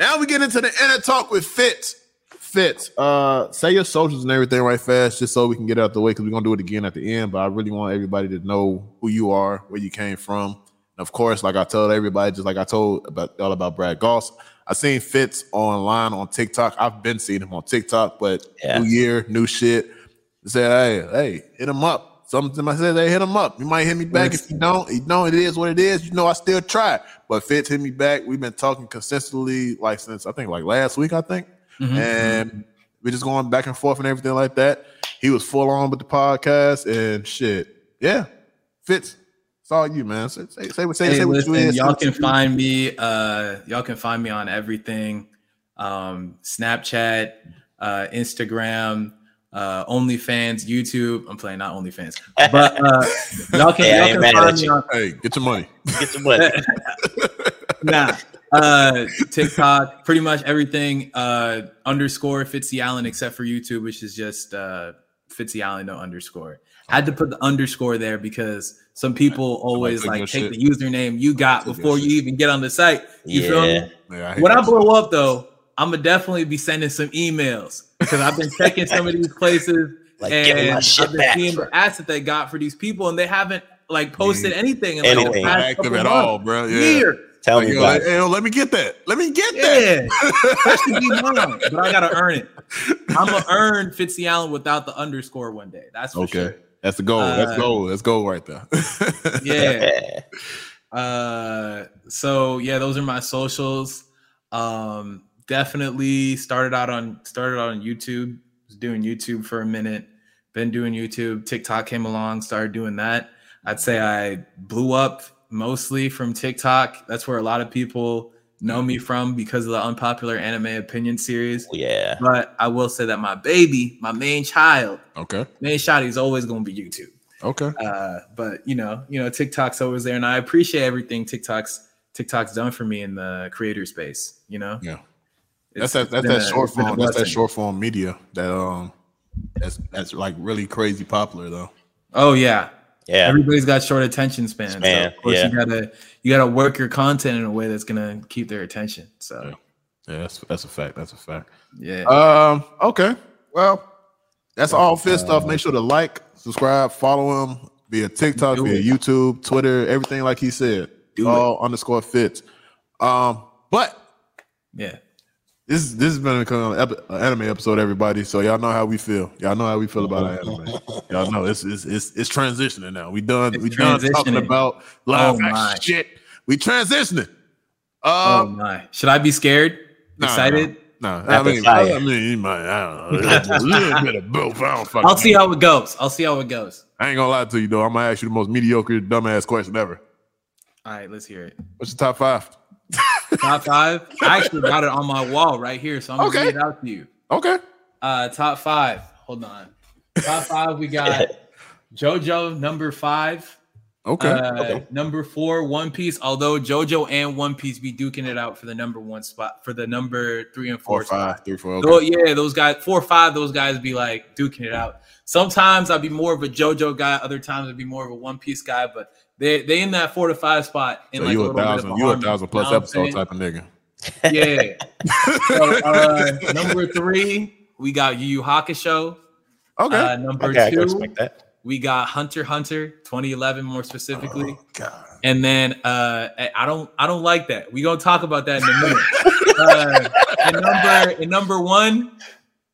Now we get into the inner talk with Fitz. Fitz, uh, say your socials and everything right fast, just so we can get out the way because we're gonna do it again at the end. But I really want everybody to know who you are, where you came from. And of course, like I told everybody, just like I told about all about Brad Goss, I seen Fitz online on TikTok. I've been seeing him on TikTok, but Yeah. new year, new shit. Said, hey, hey, hit him up. Something I said, hey, hit him up. You might hit me back if you don't. You know, it is what it is. You know, I still try. But Fitz hit me back. We've been talking consistently, like since I think like last week, I think. Mhm. And we're just going back and forth and everything like that. He was full on with the podcast and shit. Yeah. Fitz, it's all you, man. Say, say, say, what- say, Hey, say what you is. y'all can find me. Uh, y'all can find me on everything: um, Snapchat, uh, Instagram, uh, OnlyFans, YouTube. I'm playing not OnlyFans, but uh, y'all can, Hey, y'all can find me on Hey, get your money. Get the money. nah. Uh, TikTok, pretty much everything. Uh, underscore FitZalan, except for YouTube, which is just uh, FitZalan no underscore. I had to put the underscore there because some people always like take shit. the username you got before you shit. even get on the site. You feel me? Yeah. Yeah, hate When I that blow up though, I'm gonna definitely be sending some emails because I've been checking some of these places Like, give my and shit I've been back. seeing the asset they got for these people, and they haven't like posted anything in like Anything. the Not past active couple at months. all, bro. Yeah. Year. Tell Like, me yo, about let, it. hey, yo, let me get that. Let me get that. Yeah, that should be mine, but I gotta earn it. I'm gonna earn FitZalan without the underscore one day. That's for Okay. sure. That's the goal. That's Uh, goal. That's goal right there. Yeah. Uh, so yeah, those are my socials. Um, definitely started out on started out on YouTube. Was doing YouTube for a minute. Been doing YouTube. TikTok came along. Started doing that. I'd say I blew up mostly from TikTok. That's where a lot of people know me from because of the unpopular anime opinion series. yeah. But I will say that my baby, my main child, okay. main shot is always going to be YouTube. Okay. Uh, but you know, you know, TikTok's always there, and I appreciate everything TikTok's TikTok's done for me in the creator space. You know, Yeah. It's- That's that. it's That's been that a- short it's been a form. That's that short form media that um, that's that's like really crazy popular though. Oh yeah, Yeah. everybody's got short attention spans. Span, so of course yeah. you gotta you gotta work your content in a way that's gonna keep their attention. So Yeah, that's that's a fact. That's a fact. yeah, Um. Okay. Well, that's all fit stuff. Make sure to like, subscribe, follow him via TikTok, Do via it. YouTube, Twitter, everything like he said. Do all underscore fits. Um. But yeah. This this has been an kind of epi- anime episode, everybody. So y'all know how we feel. Y'all know how we feel about our anime. Y'all know it's it's it's, it's transitioning now. We done It's we done talking transitioning. about live Oh, shit. We transitioning. Oh Um. my, should I be scared? nah, Excited? No, I Rapid mean. I mean, you might. I don't know. A little bit of both. I don't fucking. I'll see know. how it goes. I'll see how it goes. I ain't gonna lie to you though. I'm gonna ask you the most mediocre, dumbass question ever. All right, let's hear it. What's your top five? Top five. I actually got it on my wall right here, so I'm gonna read it out to you. Okay. Uh, top five. Hold on. Top five. We got JoJo number five. Okay. Uh, okay. Number four, One Piece. Although JoJo and One Piece be duking it out for the number one spot for the number three and Four, four. spot. five, three, four. Okay. Though, yeah, those guys, four or five, those guys be like duking it out. Sometimes I'd be more of a JoJo guy. Other times I'd be more of a One Piece guy. But they they in that four to five spot. In so like you a little bit of thousand, you a thousand plus you know episode saying? type of nigga. Yeah. so, uh, number three, we got Yu Yu Hakusho. Okay. Uh, number Okay, I can two, that. we got Hunter Hunter 2011 more specifically. Oh, God. And then uh, I- I don't I don't like that. We gonna talk about that in a minute. uh, and number and number one,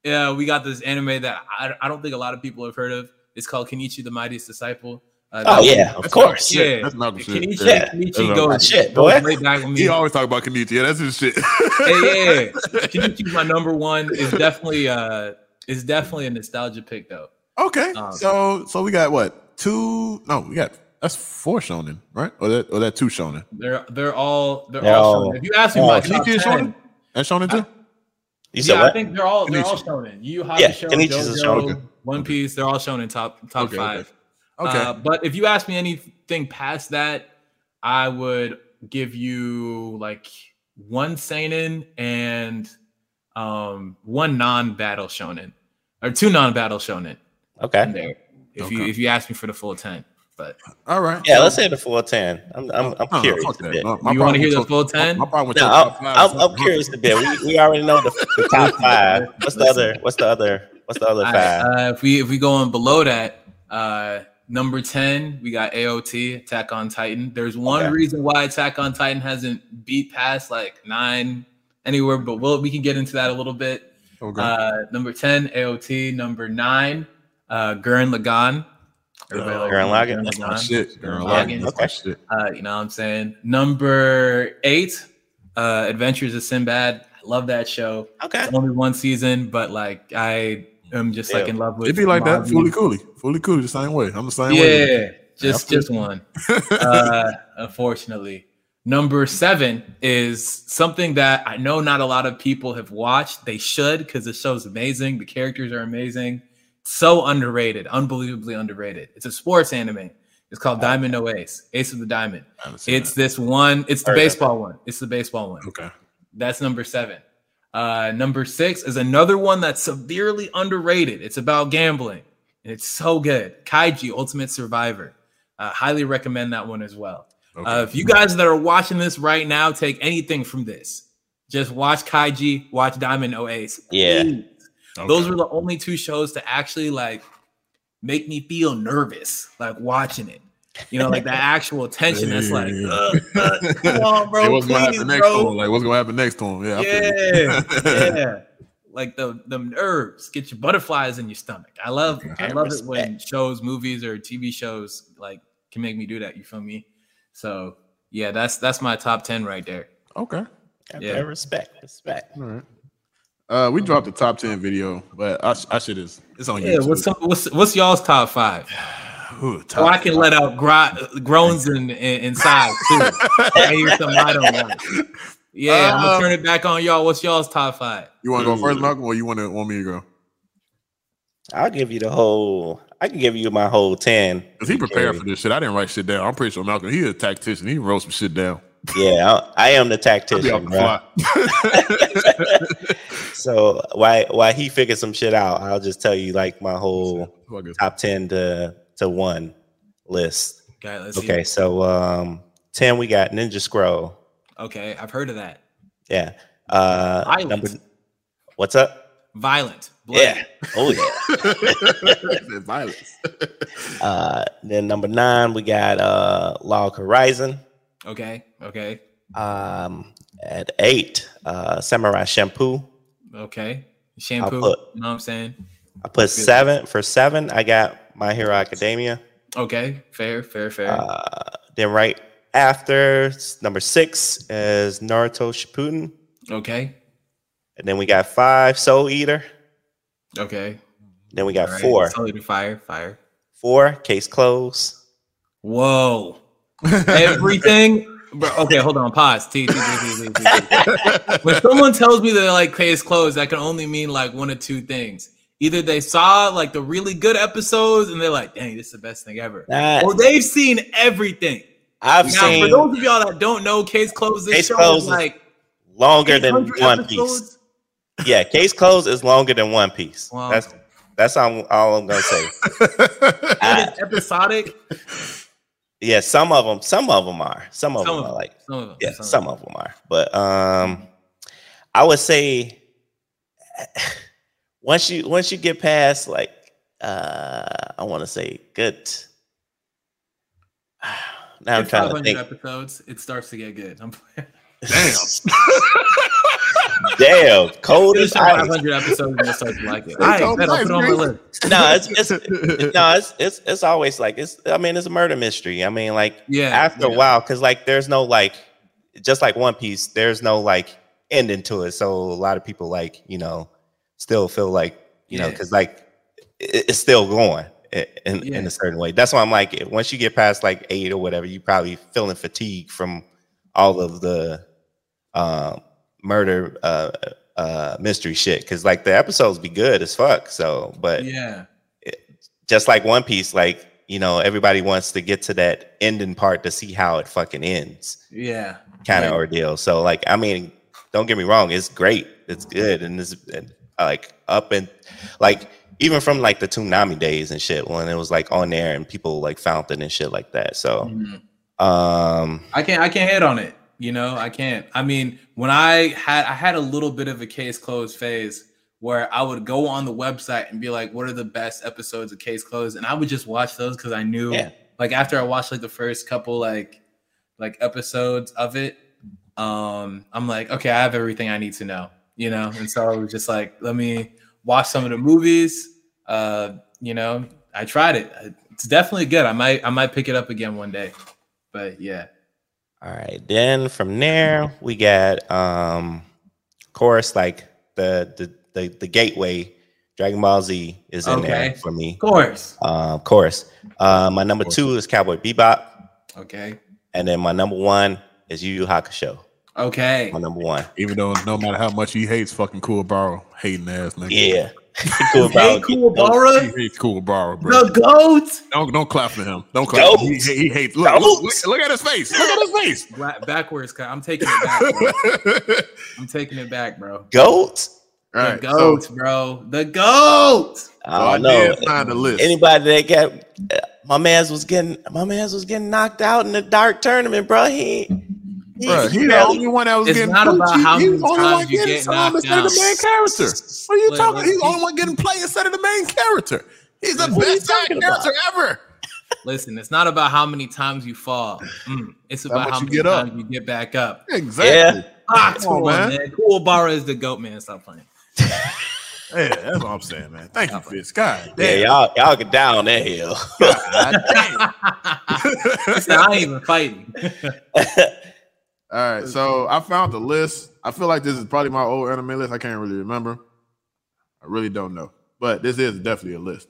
yeah, we got this anime that I, I don't think a lot of people have heard of. It's called Kenichi the Mightiest Disciple. Uh, Oh yeah, of course. Yeah. That's Malcolm shit. Kenichi, Yeah. Kenichi That's goes, my shit, goes boy. way back with me. He always talk about Kenichi. Yeah, that's his shit. yeah, yeah, yeah. Kenichi's my number one. Is definitely uh is definitely a nostalgia pick though. okay. Um, so so we got what? Two no, we got that's four shonen, right? Or that or that two shonen. They're they're all they're They're all. all- shonen. If you ask me all my shonen. top Kenichi is shonen? 10, That shonen too? You said yeah, I think they're all they're all shonen. Yu Yu Yeah, Hakusho, Kenichi's a shonen. One Okay. Piece, they're all shonen top top Okay, okay. five. Okay. Uh, but if you ask me anything past that, I would give you like one seinen and um one non-battle shonen or two non-battle shonen Okay. in there. If you if you ask me for the full ten. But All right. Yeah, let's say the full ten. I'm I'm, I'm No, no, curious. a bit. No, you want to hear with the full ten? My problem with No, I'm, top five I'm, I'm curious a bit. We, we already know the, the top five. What's the other? What's the other? What's the other five? right, uh, if we if we go on below that, uh, number ten, we got AOT Attack on Titan. There's one Okay. reason why Attack on Titan hasn't beat past like nine anywhere, but we'll we can get into that a little bit. Okay. Uh, number ten, AOT. Number nine, uh, Gurren Lagann. Everybody like Gurren Lagann? That's my shit. Gurren Lagann. that's my Okay. shit. Uh, you know what I'm saying? Number eight, uh, Adventures of Sinbad. I love that show. Okay. It's only one season, but like I am just like in love with It'd be like that. Fooly Cooly. Fooly Cooly the same way. I'm the same way. Yeah, just Yeah, just one. uh, unfortunately, number seven is something that I know not a lot of people have watched. They should because the show's amazing. The characters are amazing. So underrated, unbelievably underrated. It's a sports anime. It's called Diamond No Ace, Ace of the Diamond. I haven't seen It's that. this one. It's the Heard of baseball one. It's the baseball one. okay. That's number seven. Uh, number six is another one that's severely underrated. It's about gambling, and it's so good. Kaiji Ultimate Survivor. Uh, highly recommend that one as well. Okay. Uh, if you guys that are watching this right now take anything from this, just watch Kaiji, watch Diamond No Ace. Yeah. Okay. Those were the only two shows to actually like make me feel nervous, like watching it. You know, like the actual tension. That's like, Yeah. uh, uh, come on, bro, Hey, what's gonna happen next bro. to him? Like, what's gonna happen next to him? Yeah. Yeah, yeah. Like the the nerves get your butterflies in your stomach. I love I Okay, love it when shows, movies, or TV shows like can make me do that. You feel me? So yeah, that's that's my top ten right there. okay. Okay, Yeah. respect, respect. All right. Uh, we dropped the top ten video, but I, sh- I should is it's on Yeah, YouTube. what's what's what's y'all's top five? Ooh, So top I can let out gro- groans and in, inside too. I hear something I don't want. Yeah, I'm Um, gonna turn it back on y'all. What's y'all's top five? You want to go first, Malcolm, or you want to want me to go? I'll give you the whole. I can give you my whole ten. Cause he prepared for this shit. I didn't write shit down. I'm pretty sure Malcolm. He a tactician. He wrote some shit down. Yeah, I, I am the tactician, off the bro. So why why he figured some shit out? I'll just tell you like my whole top ten to to one list. Okay, let's see. Okay, so um ten we got Ninja Scroll. Okay, I've heard of that. Yeah. Uh Violent. number what's up? Violent. blood. Yeah. Oh yeah. Violence. Uh then number nine we got uh Log Horizon. Okay. Okay. Um at eight, uh Samurai Champloo. Okay. Shampoo. put- you know what I'm saying? I put seven for seven. I got My Hero Academia. Okay. Fair. Fair. Fair. Uh, then right after number six is Naruto Shippuden, okay. and then we got five Soul Eater. Okay. Then we got All right. four, Solid fire. Fire. four Case Close. Whoa. Everything. Bro, okay, hold on. Pause. T, T, T, T, T, T, T. when someone tells me that like case closed, that can only mean like one of two things. Either they saw like the really good episodes and they're like, dang, this is the best thing ever. Nah, Or they've seen everything. I've Now, for those of y'all that don't know, Case Closed, Case Closed is like longer than 800 One Piece. episodes. Yeah, Case Close is longer than One Piece. Wow. That's that's all, all I'm gonna say. It I- episodic. yeah, some of them, some of them are, some of Some them of are like Some of them. yeah, some of some of them are. But um, I would say once you once you get past like uh, I want to say good. Now I'm After trying to think. episodes, it starts to get good. I'm playing. Damn, cold as the ice. 500 episodes and you'll start to like it. Hey, All right, bet, I'll nice, put it on my great. list. No, it's it's no, it's it's it's always like it's. I mean, it's a murder mystery. I mean, like Yeah. after yeah. a while, because like there's no like, just like One Piece, there's no like ending to it. So a lot of people like you know still feel like you know because like it, it's still going in Yeah. in a certain way. That's why I'm like once you get past like eight or whatever, you probably feeling fatigue from all of the um, murder uh, uh, mystery shit because like the episodes be good as fuck. So, but Yeah. just like One Piece, like you know, everybody wants to get to that ending part to see how it fucking ends, Yeah. kind of Right. ordeal. So, like, I mean, don't get me wrong, it's great, it's good, and it's and, uh, like up and like even from like the Toonami days and shit when it was like on there and people like found it and shit like that. So Mhm. um I can't I can't hit on it. You know, I can't. I mean, when I had I had a little bit of a case closed phase where I would go on the website and be like, what are the best episodes of Case Closed? And I would just watch those because I knew Yeah. like after I watched like the first couple like like episodes of it, um, I'm like, okay, I have everything I need to know, you know? And so I was just like, let me watch some of the movies. Uh, you know, I tried it. It's definitely good. I might I might pick it up again one day. But yeah. all right. Then from there we got um of course like the the the, the gateway Dragon Ball Z is in there for me. Of course. Uh, of course. Uh, my number two is Cowboy Bebop. Okay. And then my number one is Yu Yu Hakusho. Okay. My number one. Even though no matter how much he hates fucking Kuwabara, hating ass nigga. Yeah. cool, Hey, cool, He hates Kuwabara, bro. The goat. Don't don't clap for him. Don't clap. For. He, he hates. Look, look, look, look at his face. Look at his face. Backwards. I'm taking it back. I'm taking it back, bro. Goat. The Right. So, bro. The goat. I don't oh, know. find the list. Anybody that got uh, my man's was getting my man's was getting knocked out in the dark tournament, bro. He, he, Bruh, he he the only one that was It's getting not played. about He- how he many was the only one times you getting get some knocked instead of the down. main character. What are you Let- talking? let He's the only one getting played instead of the main character. He's the What best side character ever. Listen, it's not about how many times you fall. Mm, it's about much how you many get up. times you get back up. Exactly. Ah, Come come on, on, man. man. Kuwabara is the goat, man. Stop playing. Yeah, that's what I'm saying, man. Thank you, Fitz. God Yeah, y'all y'all get down that hill. God damn. I ain't even fighting. All right, so I found the list. I feel like this is probably my old anime list. I can't really remember. I really don't know, but this is definitely a list.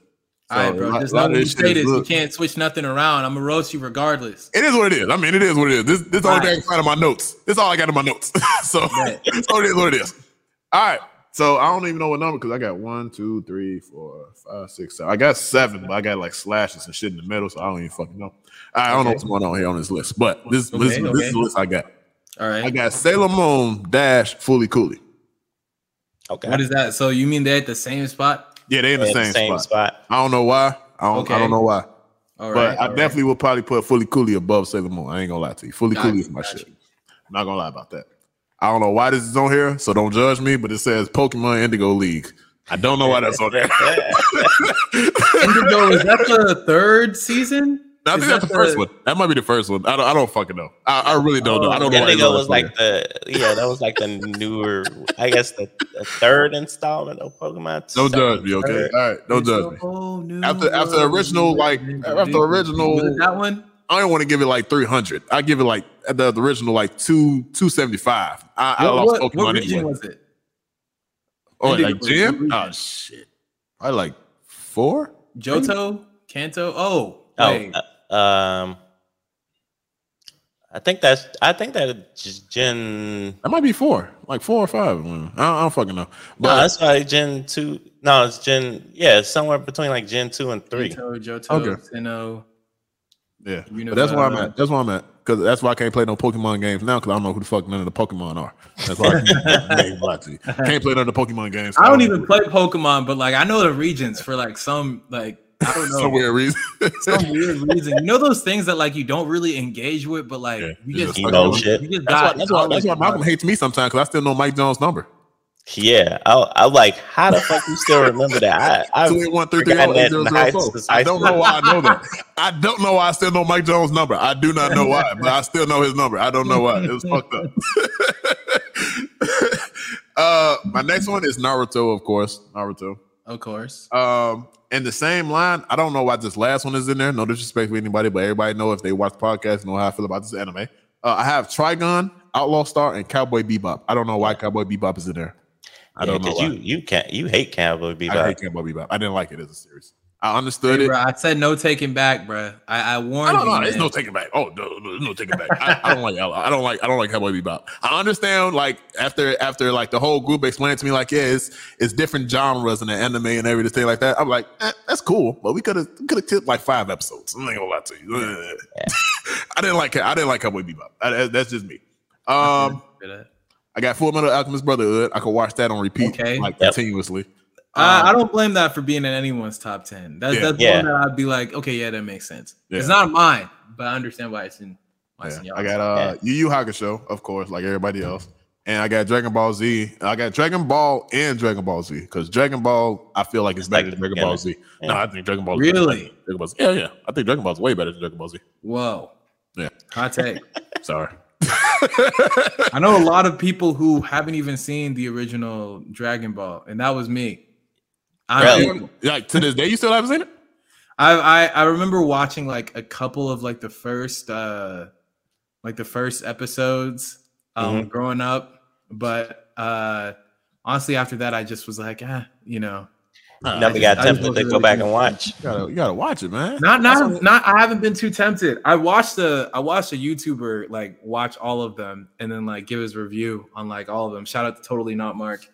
All right, bro. a lot- Just know when you say is this, you can't switch nothing around. I'm gonna roast you regardless. It is what it is. I mean, it is what it is. This this is the only Right. thing I can find my notes. This is all I got in my notes. so, Right. so it is what it is. All right. So I don't even know what number because I got one, two, three, four, five, six, seven. I got seven, but I got like slashes and shit in the middle, so I don't even fucking know. I don't know what's going on here on this list, but this Okay, this, this is the list I got. All right. I got Sailor Moon dash Fooly Cooly. okay. What is that? So you mean they're at the same spot? Yeah, they're in the In same, spot. spot. I don't know why. I don't. I don't know why. All right. but I all right. definitely would probably put Fooly Cooly above Sailor Moon. I ain't gonna lie to you. Fully Got Cooley you, is my shit. you. I'm not gonna lie about that. I don't know why this is on here, so don't judge me. But it says Pokemon Indigo League. I don't know why that's on there. Indigo is that the third season? I Is think that's that the first the- one. That might be the first one. I don't. I don't fucking know. I, I really don't know. I don't know. why it's Indigo was there. like the yeah, that was like the newer, I guess the, the third installment of Pokemon. Don't Second, judge me, okay? All right, don't It's judge me. new After- after the original, like, after the original- that one. I don't want to give it like 300. I give it like the, the original like two 275. I, I What, lost what, Pokemon what region anyway. was it? Oh, Indigo like was Jim? Oh shit. I like four. Johto, Kanto. Oh, Oh, wait. uh, um, I think that's I think that just Gen. That might be four, like four or five. I don't, I don't fucking know. No, But that's like Gen two. No, it's Gen. Yeah, it's somewhere between like Gen two and three. Kanto, Johto, Okay. Sinnoh. yeah, Univile. but that's where I'm at. That's where I'm at. Because that's why I can't play no Pokemon games now. Because I don't know who the fuck none of the Pokemon are. That's why I can't, I ain't lie to you. can't play none of the Pokemon games. I don't even play Pokemon, but like I know the regions for like some like I don't know some weird reason. some weird reason. You know those things that like you don't really engage with, but like Yeah, you just just emo shit. You just That's why, got that's why, that's why Malcolm hates me sometimes because I still know Mike Jones' number. Yeah, I, I'm like, how the fuck you still remember that? I, I Two eight one three three forgotten zero eight that in high I don't know why I know that. I don't know why I still know Mike Jones' number. I do not know why, but I still know his number. I don't know why. It was fucked up. uh, my next one is Naruto, of course. Naruto. Of course. Um, in the same line, I don't know why this last one is in there. No disrespect to anybody, but everybody know if they watch the podcast know how I feel about this anime. Uh, I have Trigun, Outlaw Star, and Cowboy Bebop. I don't know why Cowboy Bebop is in there. I yeah, don't know 'cause why. you you can't you hate Cowboy Bebop. I hate Cowboy Bebop. I didn't like it as a series. I understood Hey, it. bro, I said no taking back, bro. I, I I warned don't you. know. There's no taking back. Oh no, no, no taking back. I, I don't like. I don't like. I don't like Cowboy Bebop. I understand. Like after after like the whole group explained it to me like yeah, it's it's different genres in the anime and everything like that. I'm like eh, that's cool, but we could have could have tipped like five episodes. I'm not gonna lie to you. I didn't like. I didn't like Cowboy Bebop. I, that- that's just me. Um, I got Full Metal Alchemist Brotherhood. I could watch that on repeat Okay. like Yep. continuously. I, Um, I don't blame that for being in anyone's top ten. That's Yeah. that's Yeah. one that I'd be like, okay, yeah, that makes sense. Yeah. It's not mine, but I understand why it's in. Why it's in. I got uh Yu Yu Hakusho, of course, like everybody else. And I got Dragon Ball Z. I got Dragon Ball and Dragon Ball Z because Dragon Ball I feel like it's It's better like than the Dragon Ball beginning. Z. No, Yeah. I think Dragon Ball. is Really? Dragon Ball Z. Yeah, yeah. I think Dragon Ball is way better than Dragon Ball Z. Whoa. Yeah. Hot take. Sorry. I know a lot of people who haven't even seen the original Dragon Ball, and that was me. I, Really? like to this day, you still haven't seen it? I, I I remember watching like a couple of like the first uh like the first episodes um Mm-hmm. growing up, but uh honestly after that I just was like, ah, you know, Nah, Never you got just tempted to wasn't go back and thinking- watch. gotta, you gotta watch it, man. not not not I haven't been too tempted. I watched the I watched a YouTuber like watch all of them and then like give his review on like all of them. Shout out to Totally Not Mark.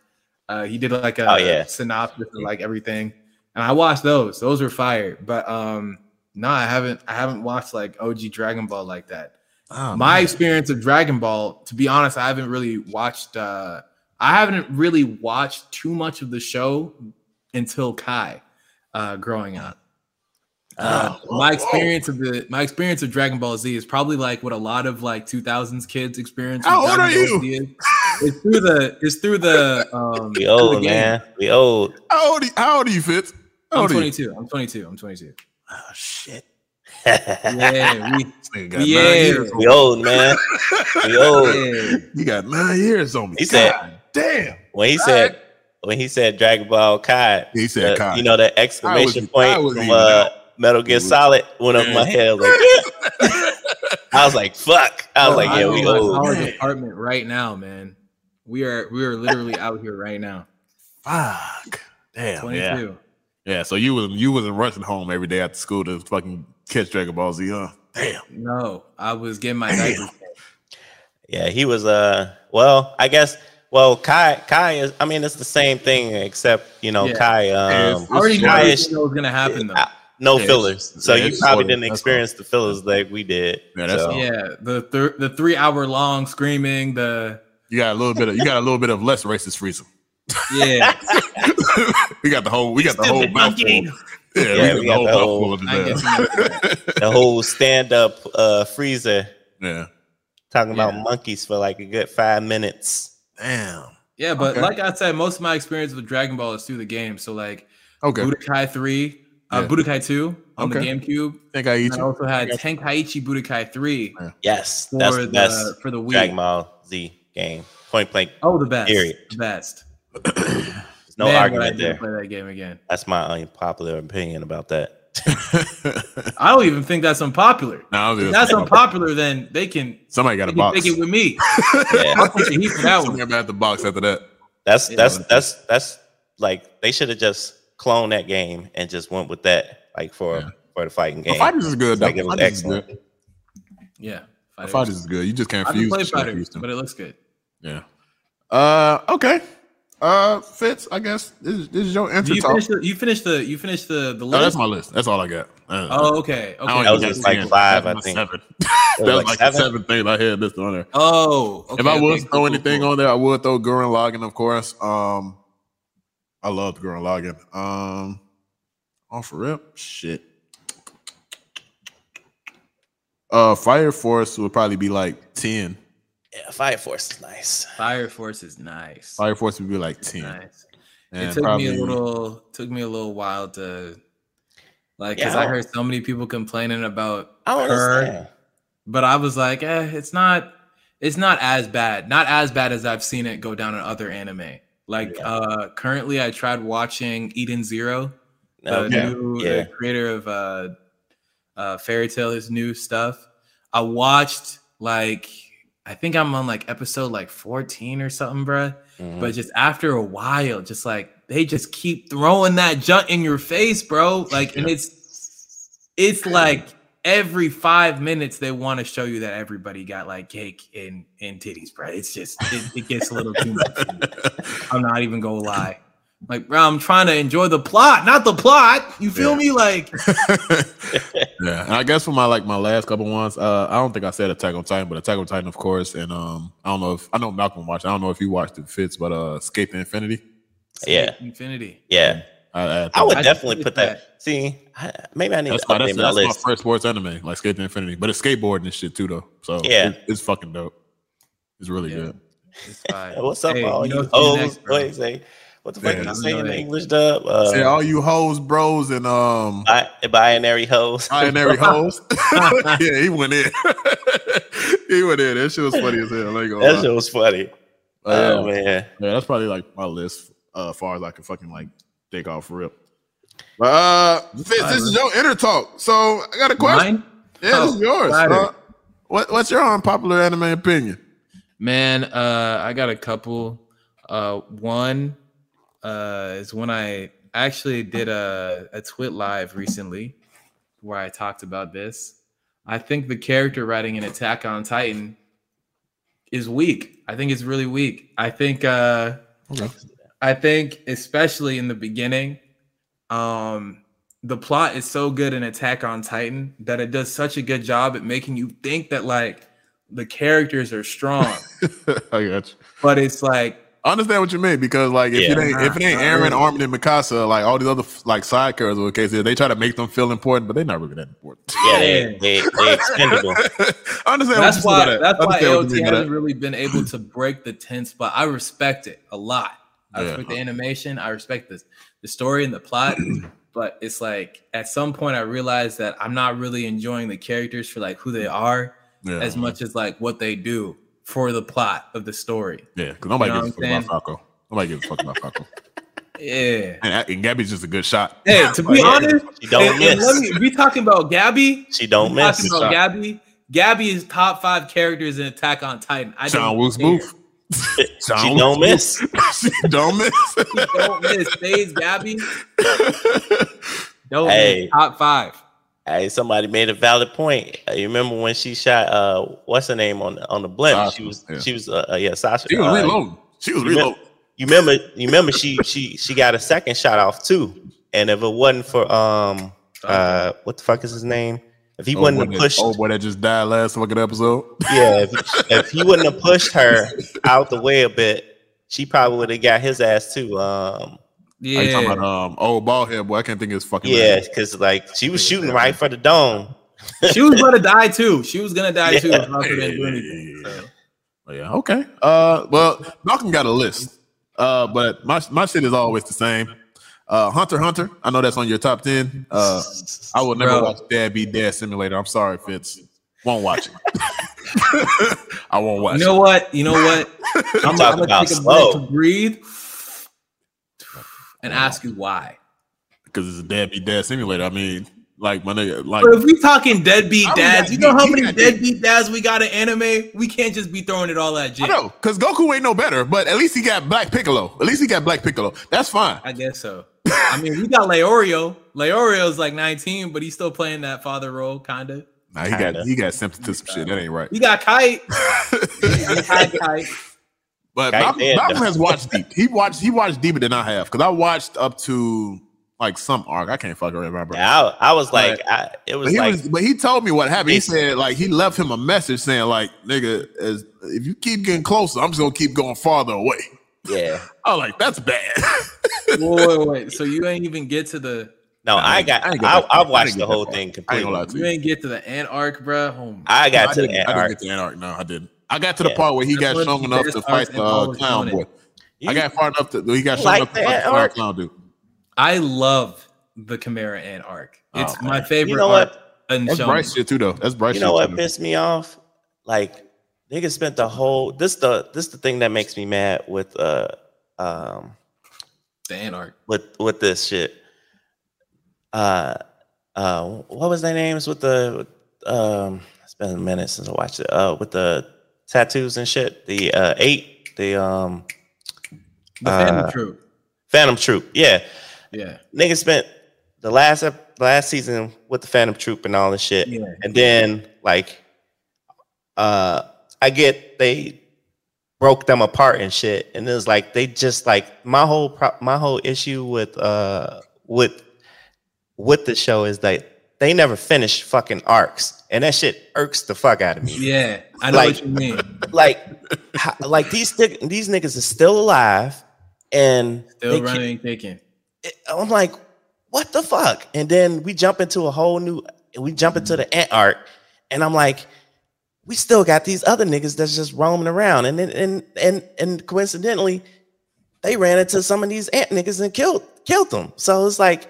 Uh he did like a Oh, yeah. synopsis of like everything. And I watched those. Those were fire. But um no, I haven't I haven't watched like OG Dragon Ball like that. Oh, My man. experience of Dragon Ball, to be honest, I haven't really watched uh I haven't really watched too much of the show until Kai uh growing up. Uh, Oh, my whoa. experience of the my experience of Dragon Ball Z is probably like what a lot of like 2000s kids experience. How old Dragon are Ball Z is. It's through the it's through the um We through the old, game. man. We old. How old? Are you, how old are you, Fitz? How I'm old are you? 22. I'm 22. I'm 22. Oh shit. Yeah, we, This nigga got nine Yeah. years on we old, man. We old. yeah. You got nine years on me. He said- damn. When he said when he said Dragon Ball Kai, He said uh, Kai. you know that exclamation I point from uh. Metal Gear was- Solid went up my head. I was like, yeah. I was like, fuck. I was Oh, like, yeah, I'm we in my old. college man. apartment right now, man. We are we are literally out here right now. Fuck. Damn. 22. Yeah. Yeah. So you was you wasn't rushing home every day after school to fucking catch Dragon Ball Z, huh? Damn. No, I was getting my diapers. Yeah, he was uh well, I guess well Kai Kai is I mean it's the same thing except you know Yeah. Kai um I already knew Kai is- that was gonna happen though. uh, no Yeah, fillers. So yeah, you probably short. didn't That's experience the fillers like we did. Yeah, that's So. Yeah, the th- the three hour long screaming, the You got a little bit of you got a little bit of less racist freezing. yeah. we got the whole we got the whole mouthful. Yeah, Yeah, we we got got the the whole whole- mouthful I the the whole stand up uh Frieza Yeah. talking about monkeys for like a good five minutes. Damn. Yeah, but Okay. like I said, most of my experience with Dragon Ball is through the game. So like Okay. Budokai 3, uh, Yeah. Budokai 2 on the Okay. GameCube. think I eat And I also had Tenkaichi Budokai 3 Yes, for that's the, the best for the Wii. Dragon Ball Z game. Point blank. Oh, the best. Period. The best. There's no Man, would I argument there. Play that game again. That's my unpopular opinion about that. I don't even think that's unpopular. no, If that's unpopular, then they can, somebody got a box. take it with me. Yeah. I'll take the heat for that one. Somebody got the box after that. That's Yeah, that's but- that's that's like they should have just cloned that game and just went with that like for Yeah. for the fighting game. The fighters is good. Like it was Fighters is excellent. good. Yeah. The fighters is good. You just can't I haven't fuse. played the shit out of fighters, but it looks good. Yeah. Uh. Okay. Uh. Fitz. I guess this is, this is your answer. you talk. finish the you finished the you finished the the No, that's my list. That's all I got. Uh, oh, okay. I Okay. That was just like 10. five, That's I my think. Seven. That was was like like seven? the seven things I had listed on there. Oh, okay, if I was okay, throw cool, cool, anything cool. on there, I would throw Gurren Lagann, of course. Um, I love Gurren Lagann. Um, oh for real, shit. Uh, Fire Force would probably be like ten. Yeah, Fire Force is nice. Fire Force is nice. Fire Force would be like It's ten. nice. And it took probably- me a little took me a little while to like because Yeah. I heard so many people complaining about I her, understand. but I was like, eh, it's not it's not as bad. Not as bad as I've seen it go down in other anime. Like Yeah. uh currently I tried watching Eden Zero, the Okay. new uh, Yeah. creator of uh uh Fairy Tail, his new stuff. I watched like I think I'm on like episode like 14 or something, bruh. Mhm. But just after a while, just like they just keep throwing that junk in your face, bro. Like, and it's it's like every five minutes they want to show you that everybody got like cake and and titties, bro. It's just it, it gets a little too much. I'm not even gonna lie. Like, bro, I'm trying to enjoy the plot, not the plot. You feel Yeah. me? Like, yeah, and I guess for my like my last couple ones, uh, I don't think I said Attack on Titan, but Attack on Titan, of course, and um, I don't know if I know Malcolm watched. I don't know if you watched it, fits, but uh, Escape to Infinity. Yeah. Infinity. Yeah, I, I would I definitely put that. See, maybe I need That's, to my, that's, update my that's my first sports anime, like Skate to Infinity. But it's skateboarding and shit too, though. So Yeah. it's, it's fucking dope. It's really Yeah. good. It's fire. What's up, Hey, all you you know what's coming hoes? Next, bro? What you say? What the fuck Yeah. you I say in the. English dub? Uh, Say all you hoes, bros, and um bi- binary hoes. binary hoes. yeah, he went in. he went in. That shit was funny as hell. I ain't That shit was funny. But yeah, Oh man, yeah, that's probably like my list uh, as far as I can fucking like take off for real. Uh, Fitz, this is your inner talk. So I got a question. Mine? Yeah, this is Oh, yours. Uh, what what's your unpopular anime opinion? Man, uh, I got a couple. Uh, one uh, is when I actually did a, a twit live recently where I talked about this. I think the character writing in Attack on Titan is weak. I think it's really weak. I think uh Okay. I think especially in the beginning, um, the plot is so good in Attack on Titan that it does such a good job at making you think that like the characters are strong, I got you. but it's like I understand what you mean because like if Yeah. it ain't if it ain't Eren, not Armin, and Mikasa, like all these other like side characters, what the case they try to make them feel important, but they're not really that important. yeah, they they, they expendable. I understand. that's what you why that. that's I why AOT hasn't that. really been able to break the tense, but I respect it a lot. I Yeah. respect the animation. I respect the the story and the plot. but it's like at some point I realized that I'm not really enjoying the characters for like who they are Yeah, as much as like what they do for the plot of the story. yeah, because nobody You know gives a fuck I'm about Falco. Nobody gives a fuck about Falco. Yeah. And, and Gabby's just a good shot. Hey, to be Yeah. honest, She don't and- and miss. let me, we talking about Gabby. She don't we miss. Talking about Gabby. Gabby is top five characters in Attack on Titan. I John don't Woo's care. move. She don't miss. she don't miss. She don't miss. Stays Gabby. Don't Hey. miss. Top five. Hey, somebody made a valid point. Uh, You remember when she shot uh what's her name on the on the blimp? Sasha, she was yeah. she was uh, uh, yeah, Sasha. she was Uh, reloading. She was reloading. you remember you remember she she she got a second shot off too. And if it wasn't for um uh what the fuck is his name? If he Oh, wouldn't have pushed oh boy, that just died last fucking episode. yeah, if, if he wouldn't have pushed her out the way a bit, she probably would have got his ass too. Um Are you talking Yeah. about um old bald head boy? I can't think of his fucking yeah, name. because like she was shooting right for the dome. She was gonna die too. She was gonna die too Yeah. if Malcolm didn't do anything. So. Yeah, okay. Uh, well, Malcolm got a list. Uh, but my my shit is always the same. Uh, Hunter Hunter. I know that's on your top ten. Uh, I will never Bro. watch Dad Be Dad Simulator. I'm sorry, Fitz. Won't watch it. I won't watch You know what? You know what? I'm, Talk I'm gonna about take a slow. break to breathe and ask you why. because it's a deadbeat Dad Simulator. I mean, like my nigga, like But if we talking deadbeat dads, you know how he- he many deadbeat dads we got in anime? We can't just be throwing it all at I Ging. know because Goku ain't no better, but at least he got Black Piccolo. At least he got Black Piccolo. That's fine. I guess so. I mean, we got Leorio. Leorio's like 19, but he's still playing that father role, kinda. Nah, he got Kinda. he got symptoms to some shit. That ain't right. He got Kite. We got Kite. But Guy Malcolm, Malcolm has watched deep. He watched he watched deeper than I have because I watched up to like some arc. I can't fucking remember. Yeah, I, I was like, I, it But was he like, was, but he told me what happened. He said like he left him a message saying like, "Nigga, as if you keep getting closer, I'm just gonna keep going farther away." yeah. I was like, "That's bad." Wait, wait, wait. So you ain't even get to the No, I I got, I I, go I, far. I didn't watched get the whole far. thing I ain't gonna lie completely. to you you. ain't get to the ant arc, bro. Oh I got I to didn't, the I didn't arc. get to Anarch. No, I didn't. I got to the Yeah. part where he That's got strong enough to fight the uh, clown shonen. boy. I got far enough to he got You strong like enough to fight the clown, dude. I love the Chimera Ant arc. It's Oh, my favorite You know arc what? in That's shonen. Bryce shit too, though. That's Bryce. You know what too, pissed me off? Like, niggas spent the whole this the this the thing that makes me mad with uh um The ant arc. with with this shit. Uh, uh, what was their names with the um? It's been a minute since I watched it. Uh, with the tattoos and shit. The uh eight, the um The Phantom Uh, Troop. Phantom Troupe. Yeah, Yeah. niggas spent the last last season with the Phantom Troupe and all this shit, Yeah. and then like, uh, I get they broke them apart and shit, and it was like they just like my whole pro- my whole issue with uh with with the show is that they never finish fucking arcs, and that shit irks the fuck out of me. Yeah. I know Like- what you mean. Like, how- like these these niggas are still alive, and still running, kicking. I'm like, what the fuck? And then we jump into a whole new. We jump into the ant arc, and I'm like, we still got these other niggas that's just roaming around, and then and and and coincidentally, they ran into some of these ant niggas and killed killed them. So it's like,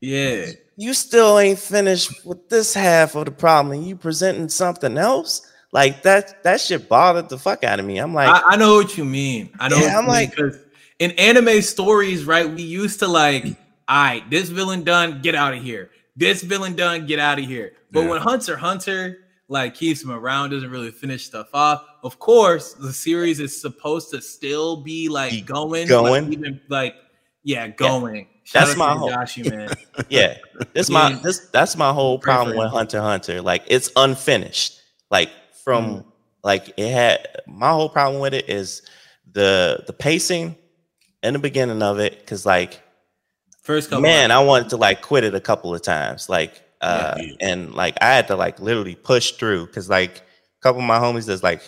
yeah, you still ain't finished with this half of the problem, and you presenting something else. Like that that shit bothered the fuck out of me. I'm like, I, I know what you mean. I know. Yeah, I'm like, because in anime stories, right? We used to like, all right, this villain done, get out of here. This villain done, get out of here. But Yeah. when Hunter Hunter like keeps him around, doesn't really finish stuff off. Of course, the series is supposed to still be like going, going. like, even like yeah, going. Shout That's my whole- Togashi, man. yeah, this my this that's my whole problem with. Hunter Hunter. Like it's unfinished. Like from Mm. like it had my whole problem with it is the the pacing in the beginning of it because like First couple, man, I wanted to like quit it a couple of times. Like uh Yeah. and like I had to like literally push through because like a couple of my homies that's like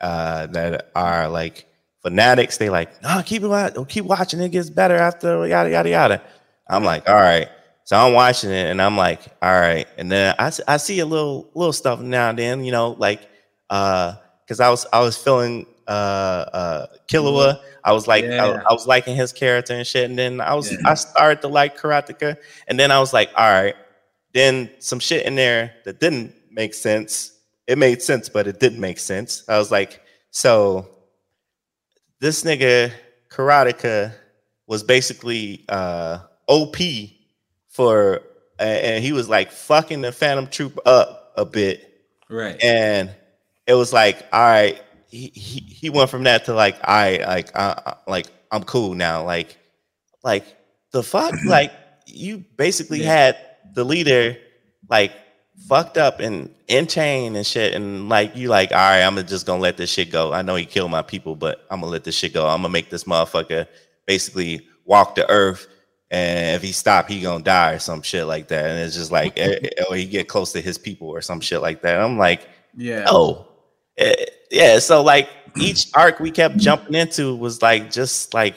uh that are like fanatics, they like, no, keep it keep watching, it gets better after yada yada yada. I'm like, all right. So I'm watching it and I'm like, all right. And then I, I see a little little stuff now and then, you know, like uh because I was I was feeling uh uh Killua. I was like I, I was liking his character and shit. And then I was Yeah. I started to like Kurapika. And then I was like, all right. Then some shit in there that didn't make sense. It made sense, but it didn't make sense. I was like, so this nigga Kurapika was basically uh OP for and he was like fucking the Phantom Troupe up a bit. right? And it was like, all right, he he, he went from that to like, I like I, uh, like I'm cool now. Like like the fuck? like you basically Yeah. had the leader like fucked up and in chain and shit and like you like all right i'm just gonna let this shit go. I know he killed my people but i'm gonna let this shit go. I'm gonna make this motherfucker basically walk the earth and if he stop he gonna die or some shit like that. And it's just like eh, eh, or he get close to his people or some shit like that. I'm like Yeah. oh eh, yeah so like each arc we kept jumping into was like just like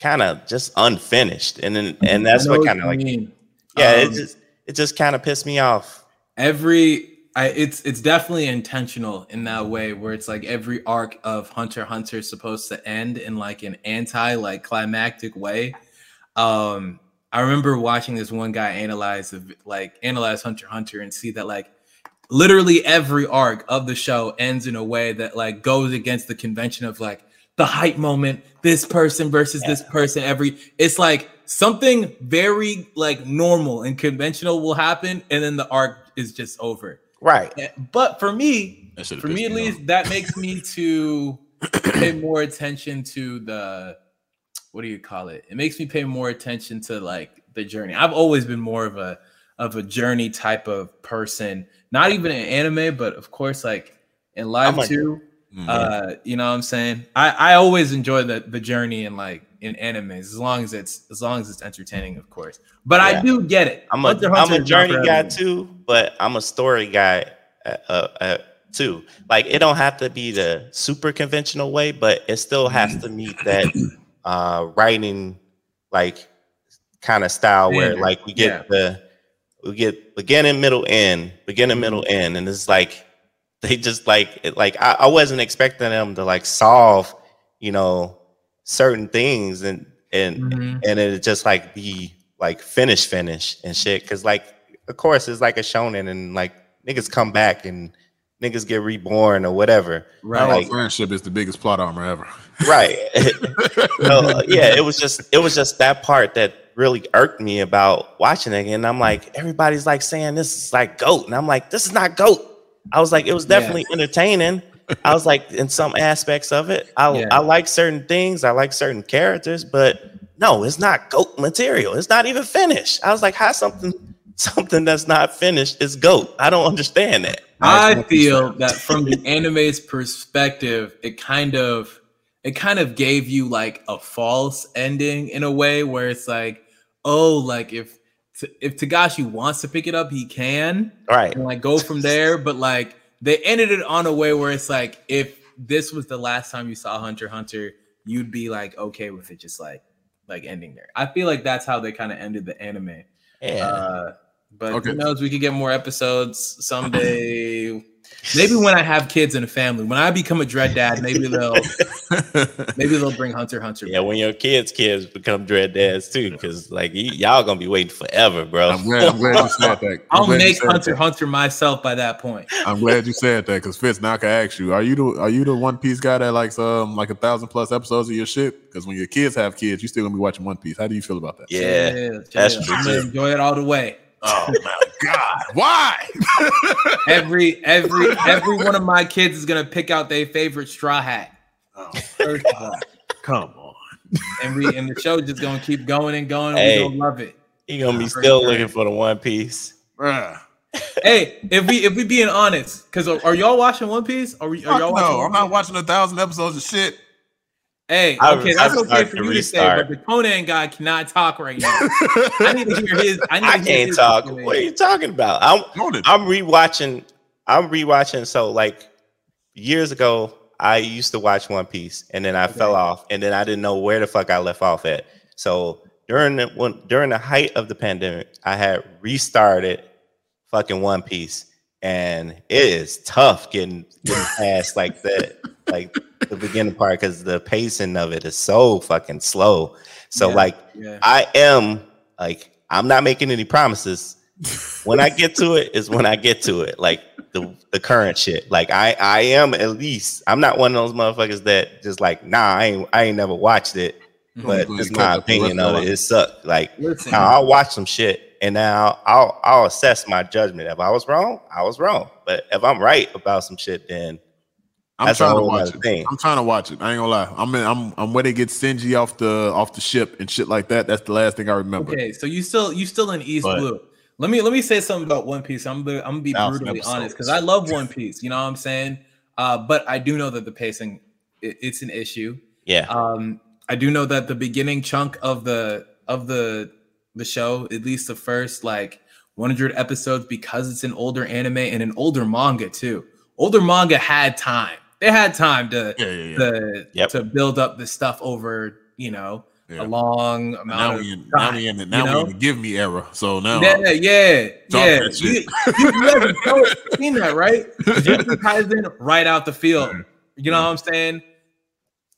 kind of just unfinished. And then and that's what kind of like mean. yeah it Um, just it just kind of pissed me off every I, it's it's definitely intentional in that way where it's like every arc of Hunter Hunter is supposed to end in like an anti like climactic way. Um, I remember watching this one guy analyze the like analyze Hunter Hunter and see that like literally every arc of the show ends in a way that like goes against the convention of like the hype moment, this person versus this person. Every it's like something very like normal and conventional will happen, and then the arc is just over. right eh, But for me, for me at me least, that makes me to pay more attention to the what do you call it? It makes me pay more attention to like the journey. I've always been more of a of a journey type of person, not even in anime, but of course like in live I'm too. Mhm. Uh, you know what I'm saying? I I always enjoy the the journey in like in animes as long as it's as long as it's entertaining, of course. But I do get it. i'm a Hunter, am a journey guy everyone. too but i'm a story guy uh, uh, uh, too like it don't have to be the super conventional way but it still has to meet that uh writing like kind of style where Standard, like we get yeah. the we get beginning middle end beginning middle end and it's like they just like like I, I wasn't expecting them to like solve you know certain things and and Mhm. and it just like be like finish finish and shit because like of course it's like a shonen and like niggas come back and niggas get reborn or whatever Right. Like- friendship is the biggest plot armor ever. right so yeah it was just it was just that part that really irked me about watching it and i'm like everybody's like saying this is like goat and i'm like this is not goat i was like it was Yeah. definitely entertaining. I was like in some aspects of it i, Yeah. I like certain things i like certain characters but no it's not goat material it's not even finished. I was like how something something that's not finished is goat? I don't understand that. I feel that. from the anime's perspective, it kind of it kind of gave you like a false ending in a way where it's like, oh, like if if Togashi wants to pick it up, he can right and like go from there. But like they ended it on a way where it's like, if this was the last time you saw Hunter Hunter, you'd be like okay with it just like like ending there. I feel like that's how they kind of ended the anime. Yeah. Uh, but Okay. who knows? We could get more episodes someday. Maybe when I have kids and a family, when I become a dread dad, maybe they'll maybe they'll bring Hunter Hunter. yeah, when your kids' kids become dread dads too, because like y- y'all gonna be waiting forever, bro. I'm glad, I'm glad you said that. I'm I'll make Hunter that. Hunter myself by that point. I'm glad you said that because Fitz, now I can ask you: Are you the are you the One Piece guy that likes um like a thousand plus episodes of your shit? Because when your kids have kids, you still gonna be watching One Piece. How do you feel about that? Yeah, Chill, that's chill. true, I'm gonna too. enjoy it all the way. Oh my god, why? Every every every one of my kids is gonna pick out their favorite straw hat. Oh, First come on. and we and the show just gonna keep going and going. Hey. We gonna love it. you gonna be still sure. looking for the One Piece. Bruh. Hey, if we if we being honest, because are y'all watching One Piece? Are, we, are y'all watching? no, One I'm not watching a thousand episodes of shit. Hey, I- okay, I that's okay for to you to say, but the Conan guy cannot talk right now. I need to hear his. I, need I to hear can't his talk. opinion. What are you talking about? I'm Own. I'm rewatching. I'm rewatching. So like years ago, I used to watch One Piece, and then I fell off, and then I didn't know where the fuck I left off at. So during the when, during the height of the pandemic, I had restarted fucking One Piece, and it is tough getting getting past like the like the beginning part because the pacing of it is so fucking slow. So Yeah. like Yeah. I am like I'm not making any promises. When I get to it is when I get to it. Like the the current shit. Like I I am at least I'm not one of those motherfuckers that just like nah I ain't I ain't never watched it. But it's my that for the opinion of it. It sucked. Like Listen, now I'll watch some shit and now I'll I'll assess my judgment. If I was wrong, I was wrong. But if I'm right about some shit, then I'm that's trying to watch it. thing. I'm trying to watch it. I ain't gonna lie. I'm in, I'm I'm where they get Sanji off the off the ship and shit like that. That's the last thing I remember. okay, so you still you still in East But- Blue. Let me let me say something about One Piece. I'm gonna, I'm gonna be brutally episodes. honest because I love One Piece. You know what I'm saying? Uh, but I do know that the pacing it, it's an issue. yeah. Um, I do know that the beginning chunk of the of the the show, at least the first like 100 episodes, because it's an older anime and an older manga too. Older manga had time. They had time to Yeah, yeah, yeah. to, Yep. to build up the stuff over you know Yeah. a long Now amount we of in now time. we in the now know? we in the give me era. So now Yeah, yeah, yeah. You, you, you haven't know- seen that, right? Jujutsu Kaisen right out the field. You know what I'm saying?